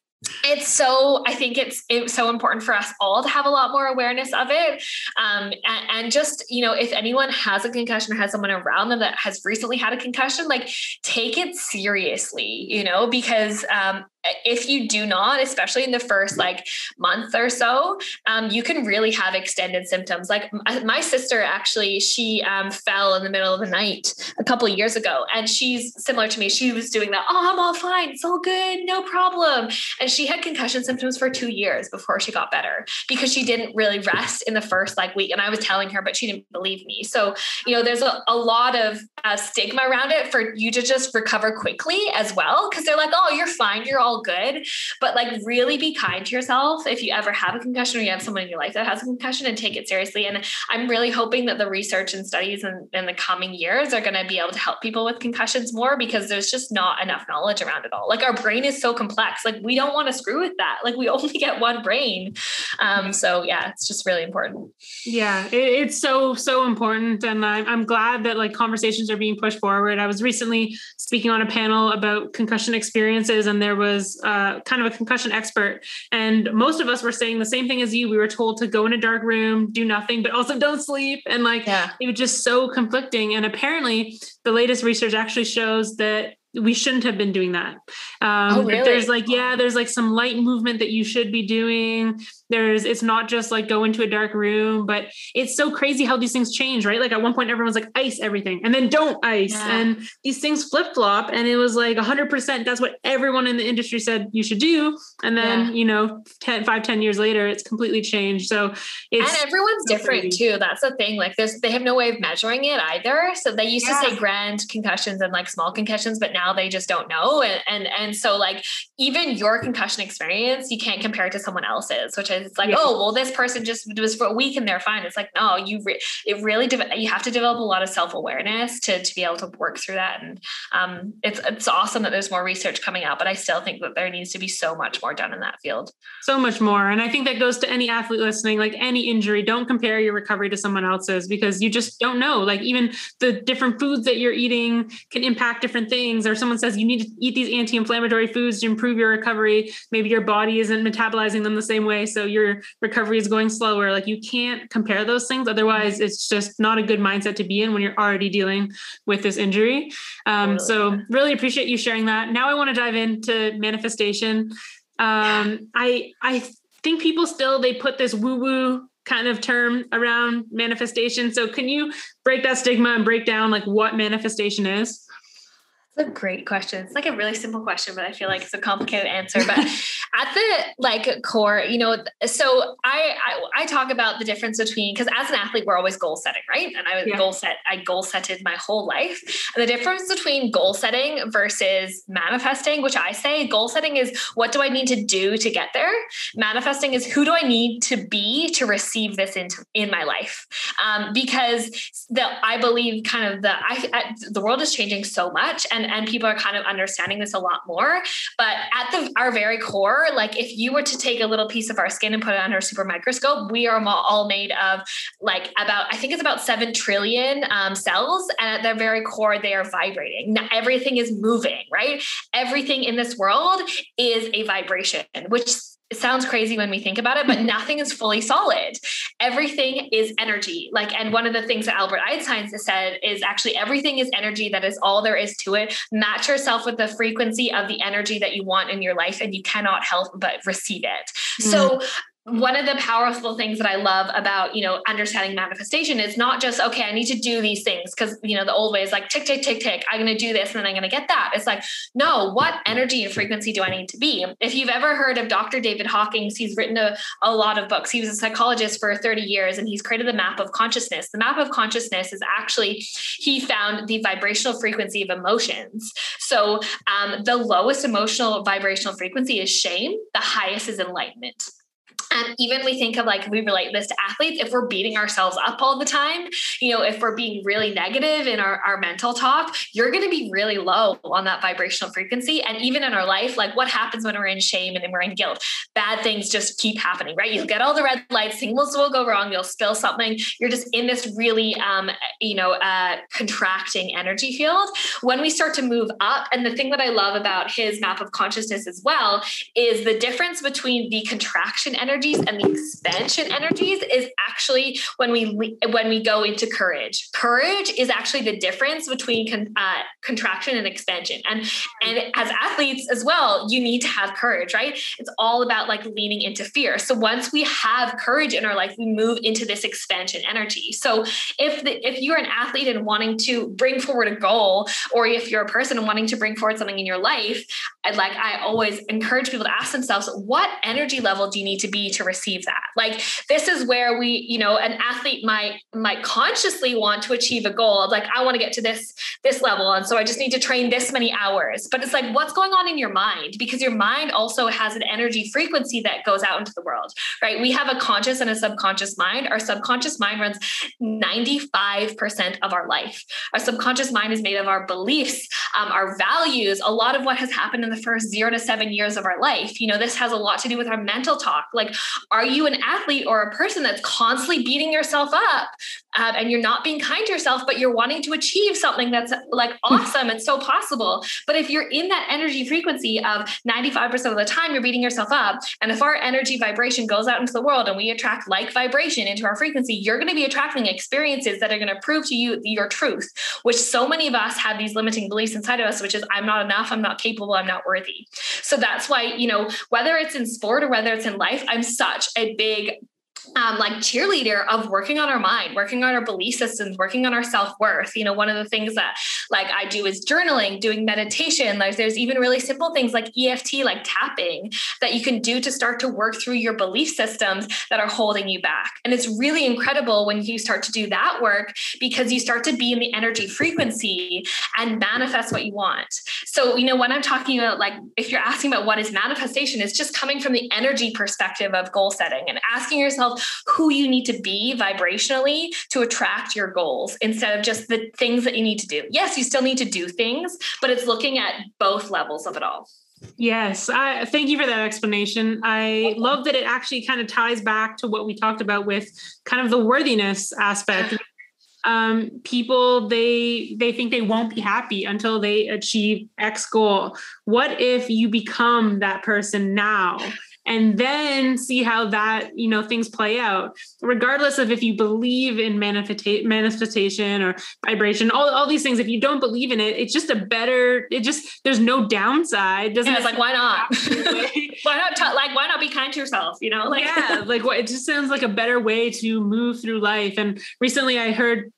it's so i think it's it's so important for us all to have a lot more awareness of it. Um, and, and, just you know if anyone has a concussion or has someone around them that has recently had a concussion like take it seriously you know because um, if you do not, especially in the first like month or so, um, you can really have extended symptoms. Like my sister, actually, she um, fell in the middle of the night a couple of years ago, and she's similar to me. She was doing that. Oh, I'm all fine. It's all good. No problem. And she had concussion symptoms for two years before she got better because she didn't really rest in the first like week. And I was telling her, but she didn't believe me. So you know, there's a, a lot of uh, stigma around it for you to just recover quickly as well because they're like, oh, you're fine. You're all good. But like really be kind to yourself if you ever have a concussion or you have someone in your life that has a concussion and take it seriously. And I'm really hoping that the research and studies in, in the coming years are going to be able to help people with concussions more because there's just not enough knowledge around it all. Like our brain is so complex. Like we don't want to screw with that. Like we only get one brain. Um, so yeah, it's just really important. Yeah, it, it's so, so important. And I'm, I'm glad that like conversations are being pushed forward. I was recently speaking on a panel about concussion experiences and there was was uh, kind of a concussion expert, and most of us were saying the same thing as you. We were told to go in a dark room, do nothing, but also don't sleep, and like yeah. it was just so conflicting. And apparently, the latest research actually shows that we shouldn't have been doing that. Um, oh, really? There's like, yeah, there's like some light movement that you should be doing. There's, it's not just like go into a dark room, but it's so crazy how these things change, right? Like at one point, everyone's like ice everything and then don't ice. Yeah. And these things flip flop. And it was like 100%. That's what everyone in the industry said you should do. And then, yeah. you know, 10, five, 10 years later, it's completely changed. So it's. And everyone's so different crazy. too. That's the thing. Like there's, they have no way of measuring it either. So they used yeah. to say grand concussions and like small concussions, but now they just don't know. And, and, and so like even your concussion experience, you can't compare it to someone else's, which is like, yeah. oh, well, this person just was for a week and they're fine. It's like, no, you, re- it really, de- you have to develop a lot of self-awareness to, to be able to work through that. And um, it's, it's awesome that there's more research coming out, but I still think that there needs to be so much more done in that field. So much more. And I think that goes to any athlete listening, like any injury, don't compare your recovery to someone else's because you just don't know. Like even the different foods that you're eating can impact different things. Or someone says you need to eat these anti-inflammatory foods to improve your recovery. Maybe your body isn't metabolizing them the same way. So your recovery is going slower. Like you can't compare those things. Otherwise, it's just not a good mindset to be in when you're already dealing with this injury. Um, so really appreciate you sharing that. Now I want to dive into manifestation. Um, I I think people still they put this woo woo kind of term around manifestation. So can you break that stigma and break down like what manifestation is? A great question. It's like a really simple question, but I feel like it's a complicated answer. But at the like core, you know, so I, I, I talk about the difference between because as an athlete, we're always goal setting, right? And I was yeah. goal set, I goal setted my whole life. And the difference between goal setting versus manifesting, which I say goal setting is what do I need to do to get there? Manifesting is who do I need to be to receive this into in my life? Um, because the I believe kind of the I, I the world is changing so much and and people are kind of understanding this a lot more. But at the our very core, like if you were to take a little piece of our skin and put it under a super microscope, we are all made of like about I think it's about seven trillion um, cells, and at their very core, they are vibrating. Now, everything is moving, right? Everything in this world is a vibration, which it sounds crazy when we think about it, but nothing is fully solid. Everything is energy. Like, and one of the things that Albert Einstein said is actually everything is energy. That is all there is to it. Match yourself with the frequency of the energy that you want in your life, and you cannot help but receive it. Mm. So one of the powerful things that I love about, you know, understanding manifestation is not just, okay, I need to do these things because, you know, the old way is like tick, tick, tick, tick. I'm going to do this and then I'm going to get that. It's like, no, what energy and frequency do I need to be? If you've ever heard of Dr. David Hawkins, he's written a, a lot of books. He was a psychologist for 30 years and he's created the map of consciousness. The map of consciousness is actually, he found the vibrational frequency of emotions. So um, the lowest emotional vibrational frequency is shame, the highest is enlightenment. And even we think of like we relate this to athletes, if we're beating ourselves up all the time, you know, if we're being really negative in our, our mental talk, you're going to be really low on that vibrational frequency. And even in our life, like what happens when we're in shame and then we're in guilt? Bad things just keep happening, right? You'll get all the red lights, things will go wrong, you'll spill something. You're just in this really, um, you know, uh, contracting energy field. When we start to move up, and the thing that I love about his map of consciousness as well is the difference between the contraction energy energies and the expansion energies is actually when we when we go into courage. Courage is actually the difference between con, uh, contraction and expansion. And and as athletes as well, you need to have courage, right? It's all about like leaning into fear. So once we have courage in our life, we move into this expansion energy. So if the, if you're an athlete and wanting to bring forward a goal, or if you're a person and wanting to bring forward something in your life, I'd like I always encourage people to ask themselves, what energy level do you need to be to receive that. Like this is where we you know an athlete might might consciously want to achieve a goal like i want to get to this this level and so i just need to train this many hours. But it's like what's going on in your mind? Because your mind also has an energy frequency that goes out into the world right? We have a conscious and a subconscious mind. Our subconscious mind runs 95% of our life. Our subconscious mind is made of our beliefs um, our values a lot of what has happened in the first zero to seven years of our life. You know this has a lot to do with our mental talk. Like are you an athlete or a person that's constantly beating yourself up um, and you're not being kind to yourself, but you're wanting to achieve something that's like awesome and so possible? But if you're in that energy frequency of 95% of the time you're beating yourself up, and if our energy vibration goes out into the world and we attract like vibration into our frequency, you're going to be attracting experiences that are going to prove to you your truth, which so many of us have these limiting beliefs inside of us, which is I'm not enough, I'm not capable, I'm not worthy. So that's why, you know, whether it's in sport or whether it's in life, I'm such a big um, like cheerleader of working on our mind, working on our belief systems, working on our self worth. You know, one of the things that like I do is journaling, doing meditation. Like there's even really simple things like EFT, like tapping, that you can do to start to work through your belief systems that are holding you back. And it's really incredible when you start to do that work because you start to be in the energy frequency and manifest what you want. So, you know, when I'm talking about like if you're asking about what is manifestation, it's just coming from the energy perspective of goal setting and asking yourself who you need to be vibrationally to attract your goals instead of just the things that you need to do. Yes, you still need to do things, but it's looking at both levels of it all. Yes, I thank you for that explanation. I love that it actually kind of ties back to what we talked about with kind of the worthiness aspect. Um, people they they think they won't be happy until they achieve X goal. What if you become that person now? And then see how that you know things play out. Regardless of if you believe in manifesta- manifestation or vibration all, all these things if you don't believe in it it's just a better it just there's no downside. Doesn't yeah, it's like why not? why not t- like why not be kind to yourself you know like? Yeah like what it just sounds like a better way to move through life. And recently i heard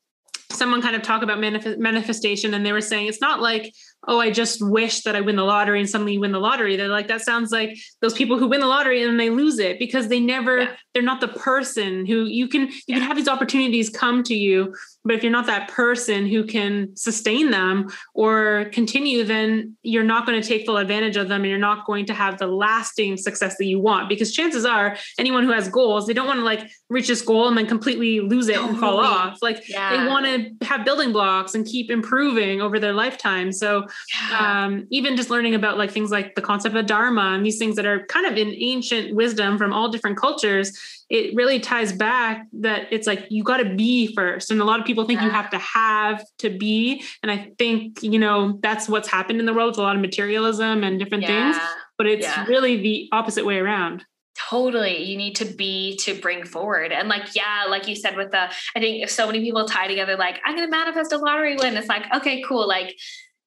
someone kind of talk about manif- manifestation and they were saying it's not like oh, I just wish that I win the lottery and suddenly you win the lottery. They're like, that sounds like those people who win the lottery and then they lose it because they never, yeah. they're not the person who you can, you yeah. can have these opportunities come to you. But if you're not that person who can sustain them or continue, then you're not going to take full advantage of them and you're not going to have the lasting success that you want. Because chances are, anyone who has goals, they don't want to like reach this goal and then completely lose it and fall off. Like yeah. they want to have building blocks and keep improving over their lifetime. So yeah. um, even just learning about like things like the concept of dharma and these things that are kind of in ancient wisdom from all different cultures it really ties back that it's like you got to be first and a lot of people think yeah. you have to have to be and i think you know that's what's happened in the world with a lot of materialism and different yeah. things but it's really the opposite way around Totally. You need to be to bring forward. And like, yeah, like you said, with the, I think if so many people tie together, like, I'm going to manifest a lottery win, it's like, okay, cool. Like,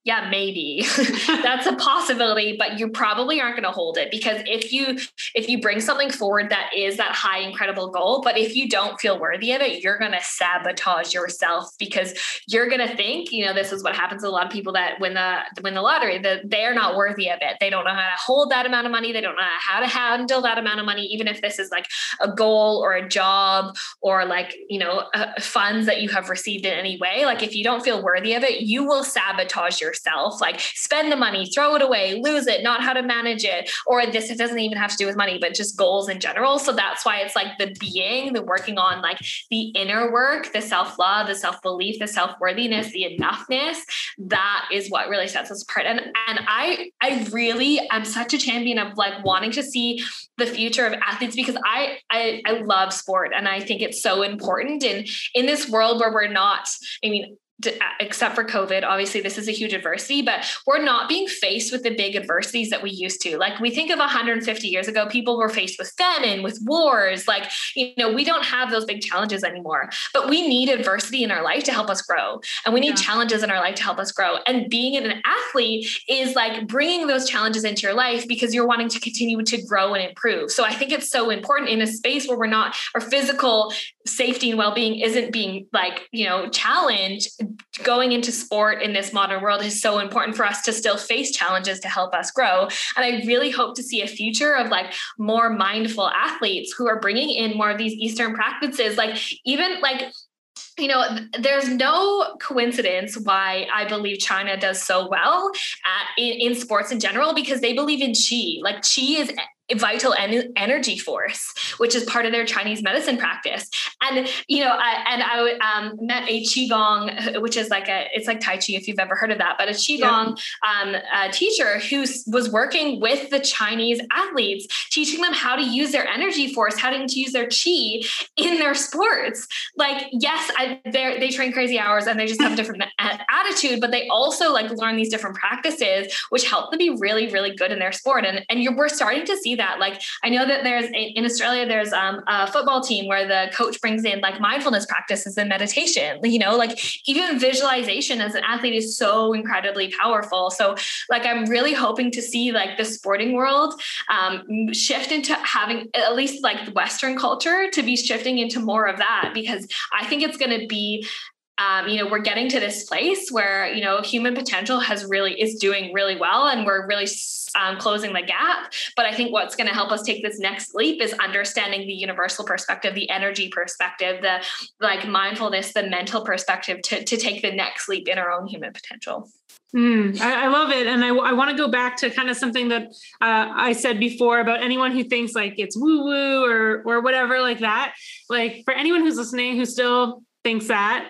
yeah maybe. That's a possibility but you probably aren't going to hold it because if you if you bring something forward that is that high incredible goal but if you don't feel worthy of it you're going to sabotage yourself because you're going to think you know this is what happens to a lot of people that win the win the lottery that they're not worthy of it. They don't know how to hold that amount of money. They don't know how to handle that amount of money even if this is like a goal or a job or like you know uh, funds that you have received in any way. Like if you don't feel worthy of it you will sabotage your yourself, like spend the money, throw it away, lose it, not how to manage it. Or this, it doesn't even have to do with money, but just goals in general. So that's why it's like the being, the working on like the inner work, the self love, the self belief, the self worthiness, the enoughness. That is what really sets us apart. And and I I really am such a champion of like wanting to see the future of athletes because I, I I love sport and I think it's so important. And in this world where we're not, I mean, except for COVID, obviously this is a huge adversity, but we're not being faced with the big adversities that we used to. Like we think of 150 years ago, people were faced with famine, with wars. Like, you know, we don't have those big challenges anymore, but we need adversity in our life to help us grow. And we need yeah. challenges in our life to help us grow. And being an athlete is like bringing those challenges into your life because you're wanting to continue to grow and improve. So I think it's so important in a space where we're not, our physical safety and well-being isn't being like you know challenged going into sport in this modern world is so important for us to still face challenges to help us grow and i really hope to see a future of like more mindful athletes who are bringing in more of these eastern practices like even like you know, there's no coincidence why I believe China does so well at, in, in, sports in general because they believe in qi. Like qi is vital en- energy force, which is part of their Chinese medicine practice. And you know, I, and I um, met a qigong, which is like a it's like tai chi if you've ever heard of that, but a qigong um, a teacher who was working with the Chinese athletes, teaching them how to use their energy force, how to use their qi in their sports. Like, yes, they they train crazy hours and they just have a different attitude, but they also like learn these different practices, which help them be really, really good in their sport. And and you're, we're starting to see that that. Like I know that there's in Australia, there's um, a football team where the coach brings in like mindfulness practices and meditation. You know, like even visualization as an athlete is so incredibly powerful. So like I'm really hoping to see like the sporting world um, shift into having at least like Western culture to be shifting into more of that because I think it's going to be um, you know we're getting to this place where you know human potential has really is doing really well and we're really um, closing the gap but i think what's going to help us take this next leap is understanding the universal perspective the energy perspective the like mindfulness the mental perspective to, to take the next leap in our own human potential Mm, I, I, love it. And I, I want to go back to kind of something that uh, I said before about anyone who thinks like it's woo woo or, or whatever like that. Like for anyone who's listening who still thinks that,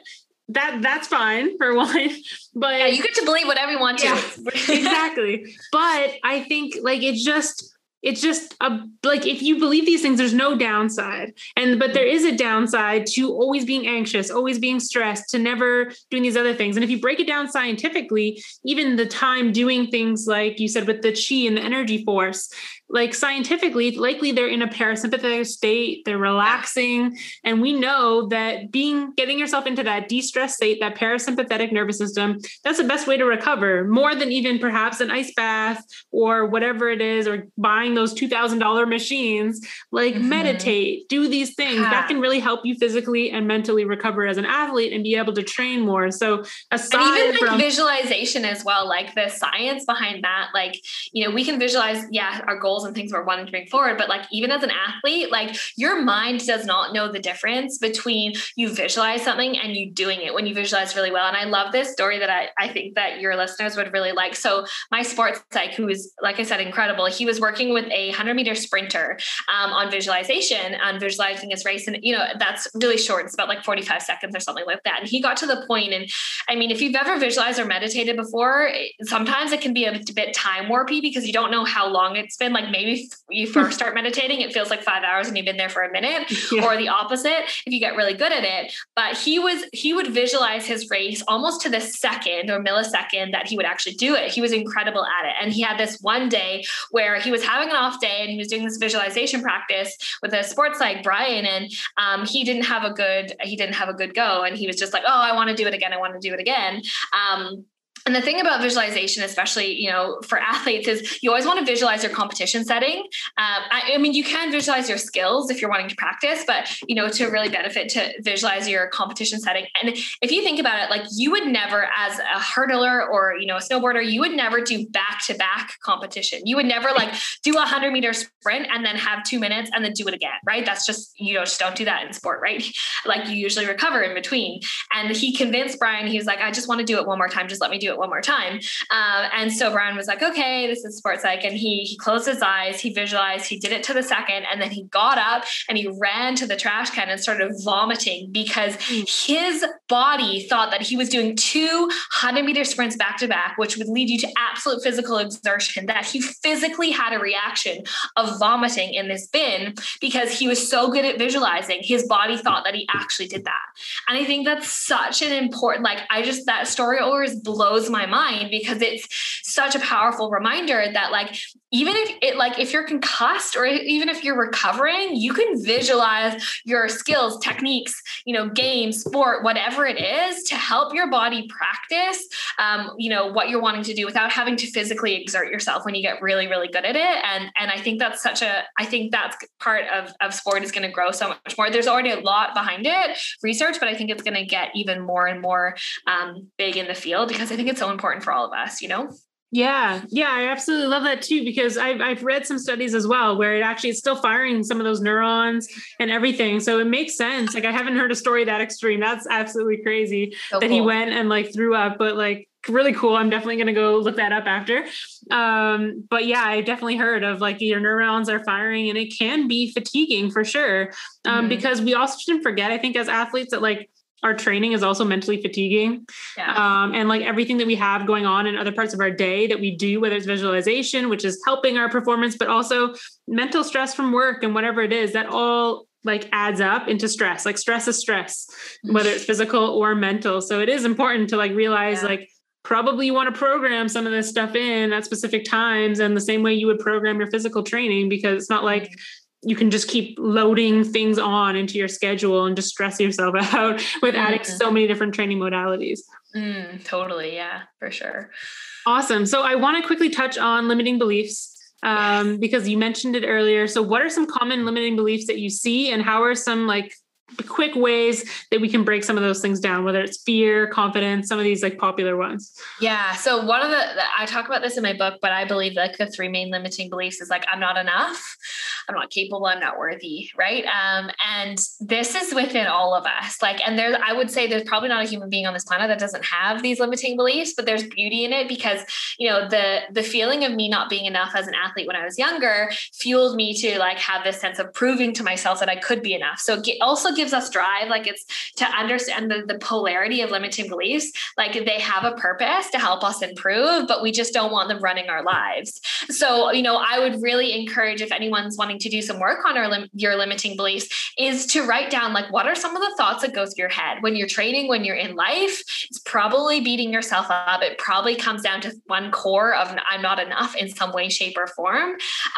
that that's fine for one but yeah, you get to believe whatever you want to. Yeah, exactly. But i think like it's just it's just a like if you believe these things there's no downside. And but there is a downside to always being anxious always being stressed to never doing these other things. And if you break it down scientifically even the time doing things like you said with the chi and the energy force like scientifically likely they're in a parasympathetic state they're relaxing and we know that being getting yourself into that de-stress state that parasympathetic nervous system that's the best way to recover more than even perhaps an ice bath or whatever it is or buying those $2000 machines like mm-hmm. meditate do these things yeah. that can really help you physically and mentally recover as an athlete and be able to train more so aside and even from like visualization as well like the science behind that like you know we can visualize yeah our goals goals and things we're wanting to bring forward. But like even as an athlete, like your mind does not know the difference between you visualize something and you doing it when you visualize really well. And I love this story that I, I think that your listeners would really like. So my sports psych, who is like I said, incredible, he was working with a hundred meter sprinter um, on visualization, on visualizing his race. And you know, that's really short. It's about like 45 seconds or something like that. And he got to the point, and I mean, if you've ever visualized or meditated before, sometimes it can be a bit time warpy because you don't know how long it's been. Like maybe you first start meditating, it feels like five hours and you've been there for a minute, yeah. or the opposite if you get really good at it. But he was he would visualize his race almost to the second or millisecond that he would actually do it. He was incredible at it. And he had this one day where he was having an off day and he was doing this visualization practice with a sports psych Brian, and um, he didn't have a good he didn't have a good go, and he was just like, oh, I want to do it again, I want to do it again. Um, and the thing about visualization, especially you know for athletes, is you always want to visualize your competition setting. Um, I, I, mean, you can visualize your skills if you're wanting to practice, but you know to really benefit to visualize your competition setting. And if you think about it, like you would never, as a hurdler or you know a snowboarder, you would never do back to back competition. You would never like do a hundred meter sprint and then have two minutes and then do it again, right? That's just you know just don't do that in sport, right? Like you usually recover in between. And he convinced Brian, he was like, I just want to do it one more time. Just let me do it one more time. Um, and so Brian was like, okay, this is sports psych. And he he closed his eyes, he visualized, he did it to the second, and then he got up and he ran to the trash can and started vomiting because his body thought that he was doing two 100 meter sprints back to back, which would lead you to absolute physical exertion, that he physically had a reaction of vomiting in this bin because he was so good at visualizing. His body thought that he actually did that. And I think that's such an important, like, I just, that story always blows blows my mind because it's such a powerful reminder that like even if it like if you're concussed or even if you're recovering you can visualize your skills techniques you know game, sport whatever it is to help your body practice um, you know what you're wanting to do without having to physically exert yourself when you get really really good at it. And and i think that's such a i think that's part of of sport is going to grow so much more. There's already a lot behind it research but i think it's going to get even more and more um, big in the field because i think it's so important for all of us, you know? Yeah, yeah, I absolutely love that too because I've I've read some studies as well where it actually is still firing some of those neurons and everything. So it makes sense. Like I haven't heard a story that extreme. That's absolutely crazy so that cool. he went and like threw up, but like really cool. I'm definitely gonna go look that up after. Um, but yeah, I definitely heard of like your neurons are firing and it can be fatiguing for sure. Um, mm-hmm. because we also shouldn't forget, I think as athletes that like our training is also mentally fatiguing. Yeah. Um, and like everything that we have going on in other parts of our day that we do, whether it's visualization, which is helping our performance, but also mental stress from work and whatever it is, that all like adds up into stress. Like stress is stress, whether it's physical or mental. So it is important to like realize yeah. like probably you want to program some of this stuff in at specific times and the same way you would program your physical training because it's not like you can just keep loading things on into your schedule and just stress yourself out with adding mm-hmm. so many different training modalities. Mm, totally. Yeah, for sure. Awesome. So I want to quickly touch on limiting beliefs um, yes. because you mentioned it earlier. So, what are some common limiting beliefs that you see, and how are some like quick ways that we can break some of those things down whether it's fear confidence some of these like popular ones. Yeah so one of the i talk about this in my book but i believe like the three main limiting beliefs is like i'm not enough i'm not capable i'm not worthy right? Um, and this is within all of us like and there's i would say there's probably not a human being on this planet that doesn't have these limiting beliefs but there's beauty in it because you know the the feeling of me not being enough as an athlete when i was younger fueled me to like have this sense of proving to myself that i could be enough. So it also gives gives us drive. Like it's to understand the, the polarity of limiting beliefs. Like they have a purpose to help us improve, but we just don't want them running our lives. So, you know, I would really encourage if anyone's wanting to do some work on lim- your limiting beliefs is to write down like what are some of the thoughts that go through your head when you're training, when you're in life. It's probably beating yourself up. It probably comes down to one core of I'm not enough in some way, shape, or form.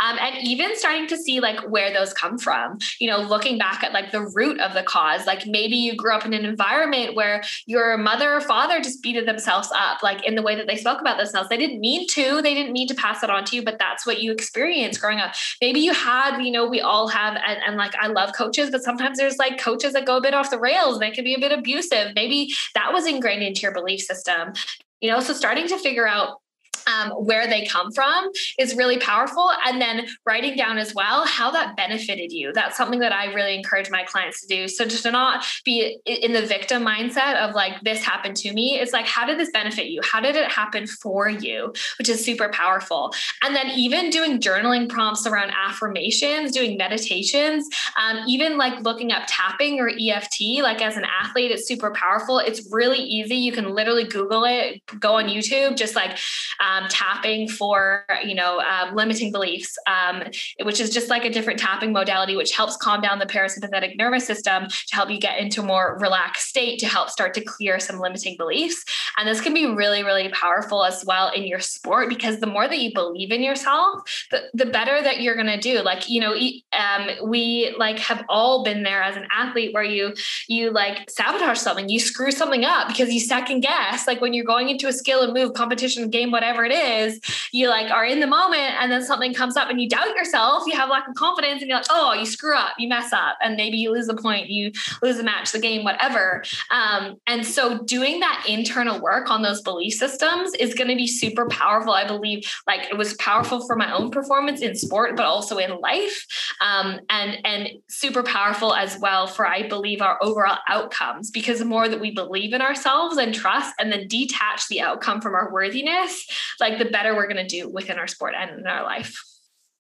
Um, and even starting to see like where those come from. You know, looking back at like the root of the cause. Like maybe you grew up in an environment where your mother or father just beated themselves up, like in the way that they spoke about themselves. They didn't mean to, they didn't mean to pass it on to you, but that's what you experienced growing up. Maybe you had, you know, we all have, and, and like I love coaches, but sometimes there's like coaches that go a bit off the rails and they can be a bit abusive. Maybe that was ingrained into your belief system. You know, so starting to figure out um, where they come from is really powerful. And then writing down as well how that benefited you. That's something that I really encourage my clients to do. So just to not be in the victim mindset of like, this happened to me. It's like, how did this benefit you? How did it happen for you? Which is super powerful. And then even doing journaling prompts around affirmations, doing meditations, um, even like looking up tapping or EFT, like as an athlete, it's super powerful. It's really easy. You can literally Google it, go on YouTube, just like, um, um, tapping for you know um, limiting beliefs, um, which is just like a different tapping modality, which helps calm down the parasympathetic nervous system to help you get into a more relaxed state to help start to clear some limiting beliefs. And this can be really, really powerful as well in your sport because the more that you believe in yourself, the, the better that you're going to do. Like, you know, um, we like have all been there as an athlete where you, you like sabotage something, you screw something up because you second guess. Like when you're going into a skill and move competition game, whatever it is, you like are in the moment and then something comes up and you doubt yourself, you have lack of confidence and you're like, oh, you screw up, you mess up, and maybe you lose the point, you lose the match, the game, whatever. Um, and so doing that internal work on those belief systems is going to be super powerful. I believe like it was powerful for my own performance in sport, but also in life. Um, and, and super powerful as well for, I believe, our overall outcomes, because the more that we believe in ourselves and trust and then detach the outcome from our worthiness, like the better we're going to do within our sport and in our life.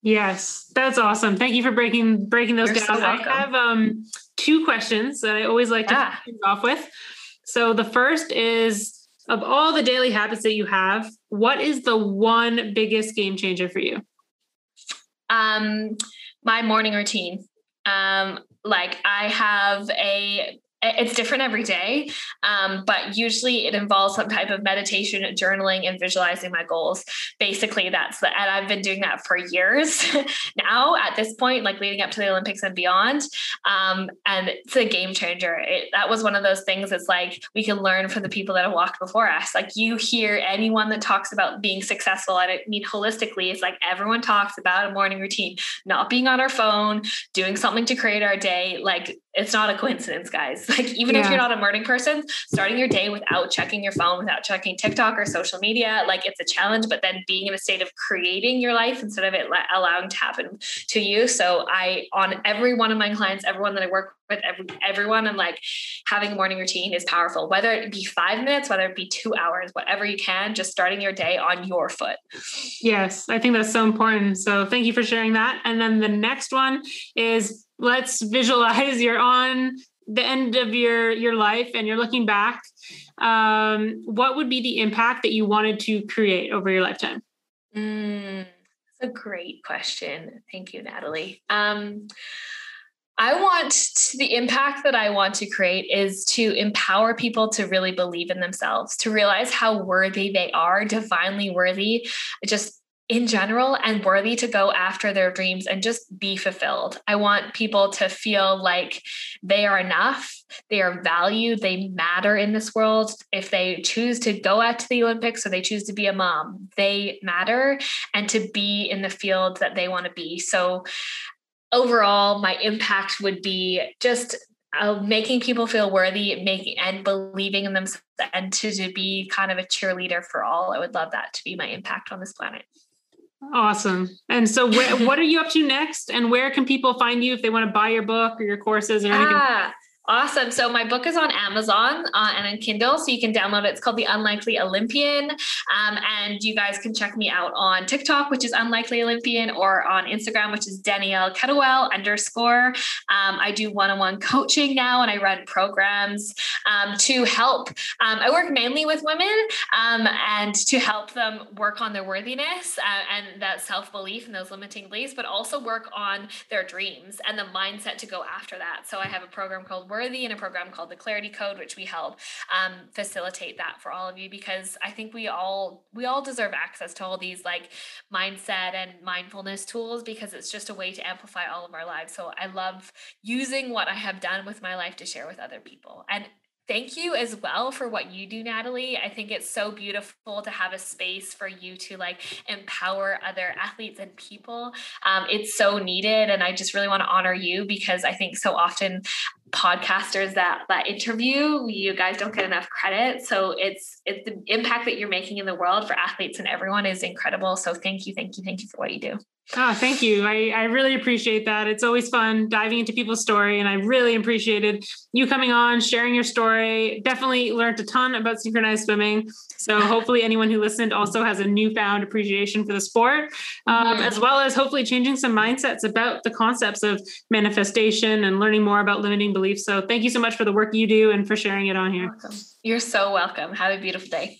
Yes, that's awesome. Thank you for breaking breaking those You're down. So I have um two questions that I always like to yeah. off with. So the first is of all the daily habits that you have, what is the one biggest game changer for you? Um my morning routine. Um like I have a it's different every day um, but usually it involves some type of meditation journaling and visualizing my goals. Basically that's the and i've been doing that for years now at this point like leading up to the olympics and beyond um, and it's a game changer. It, that was one of those things it's like we can learn from the people that have walked before us. Like you hear anyone that talks about being successful i mean holistically it's like everyone talks about a morning routine not being on our phone doing something to create our day. Like it's not a coincidence guys like even yeah. if you're not a morning person starting your day without checking your phone without checking tiktok or social media like it's a challenge but then being in a state of creating your life instead of it allowing to happen to you. So i on every one of my clients everyone that i work with every, everyone and like having a morning routine is powerful whether it be five minutes whether it be two hours whatever you can just starting your day on your foot. Yes i think that's so important. So thank you for sharing that. And then the next one is let's visualize you're on the end of your your life and you're looking back um, what would be the impact that you wanted to create over your lifetime? Mm, that's a great question. Thank you natalie. Um, I want to, the impact that I want to create is to empower people to really believe in themselves, to realize how worthy they are, divinely worthy, just in general and worthy to go after their dreams and just be fulfilled. I want people to feel like they are enough, they are valued, they matter in this world. If they choose to go out to the Olympics or they choose to be a mom, they matter and to be in the field that they want to be. So overall my impact would be just uh, making people feel worthy making and believing in themselves and to, to be kind of a cheerleader for all i would love that to be my impact on this planet Awesome. And so, where, what are you up to next? And where can people find you if they want to buy your book or your courses or anything? Ah, Awesome. So my book is on Amazon uh, and on Kindle, so you can download it. It's called The Unlikely Olympian. Um, and you guys can check me out on TikTok, which is Unlikely Olympian, or on Instagram, which is Danielle Kettlewell underscore. Um, I do one-on-one coaching now, and I run programs um, to help. Um, I work mainly with women um, and to help them work on their worthiness uh, and that self-belief and those limiting beliefs, but also work on their dreams and the mindset to go after that. So I have a program called Worthy in a program called the Clarity Code, which we help um, facilitate that for all of you because I think we all we all deserve access to all these like mindset and mindfulness tools because it's just a way to amplify all of our lives. So I love using what I have done with my life to share with other people. And thank you as well for what you do natalie i think it's so beautiful to have a space for you to like empower other athletes and people um, it's so needed and i just really want to honor you because i think so often podcasters that that interview you guys don't get enough credit so it's it's the impact that you're making in the world for athletes and everyone is incredible so thank you thank you thank you for what you do Oh, thank you. I, I really appreciate that. It's always fun diving into people's story. And I really appreciated you coming on, sharing your story. Definitely learned a ton about synchronized swimming. So hopefully anyone who listened also has a newfound appreciation for the sport, um, as well as hopefully changing some mindsets about the concepts of manifestation and learning more about limiting beliefs. So thank you so much for the work you do and for sharing it on here. You're so welcome. Have a beautiful day.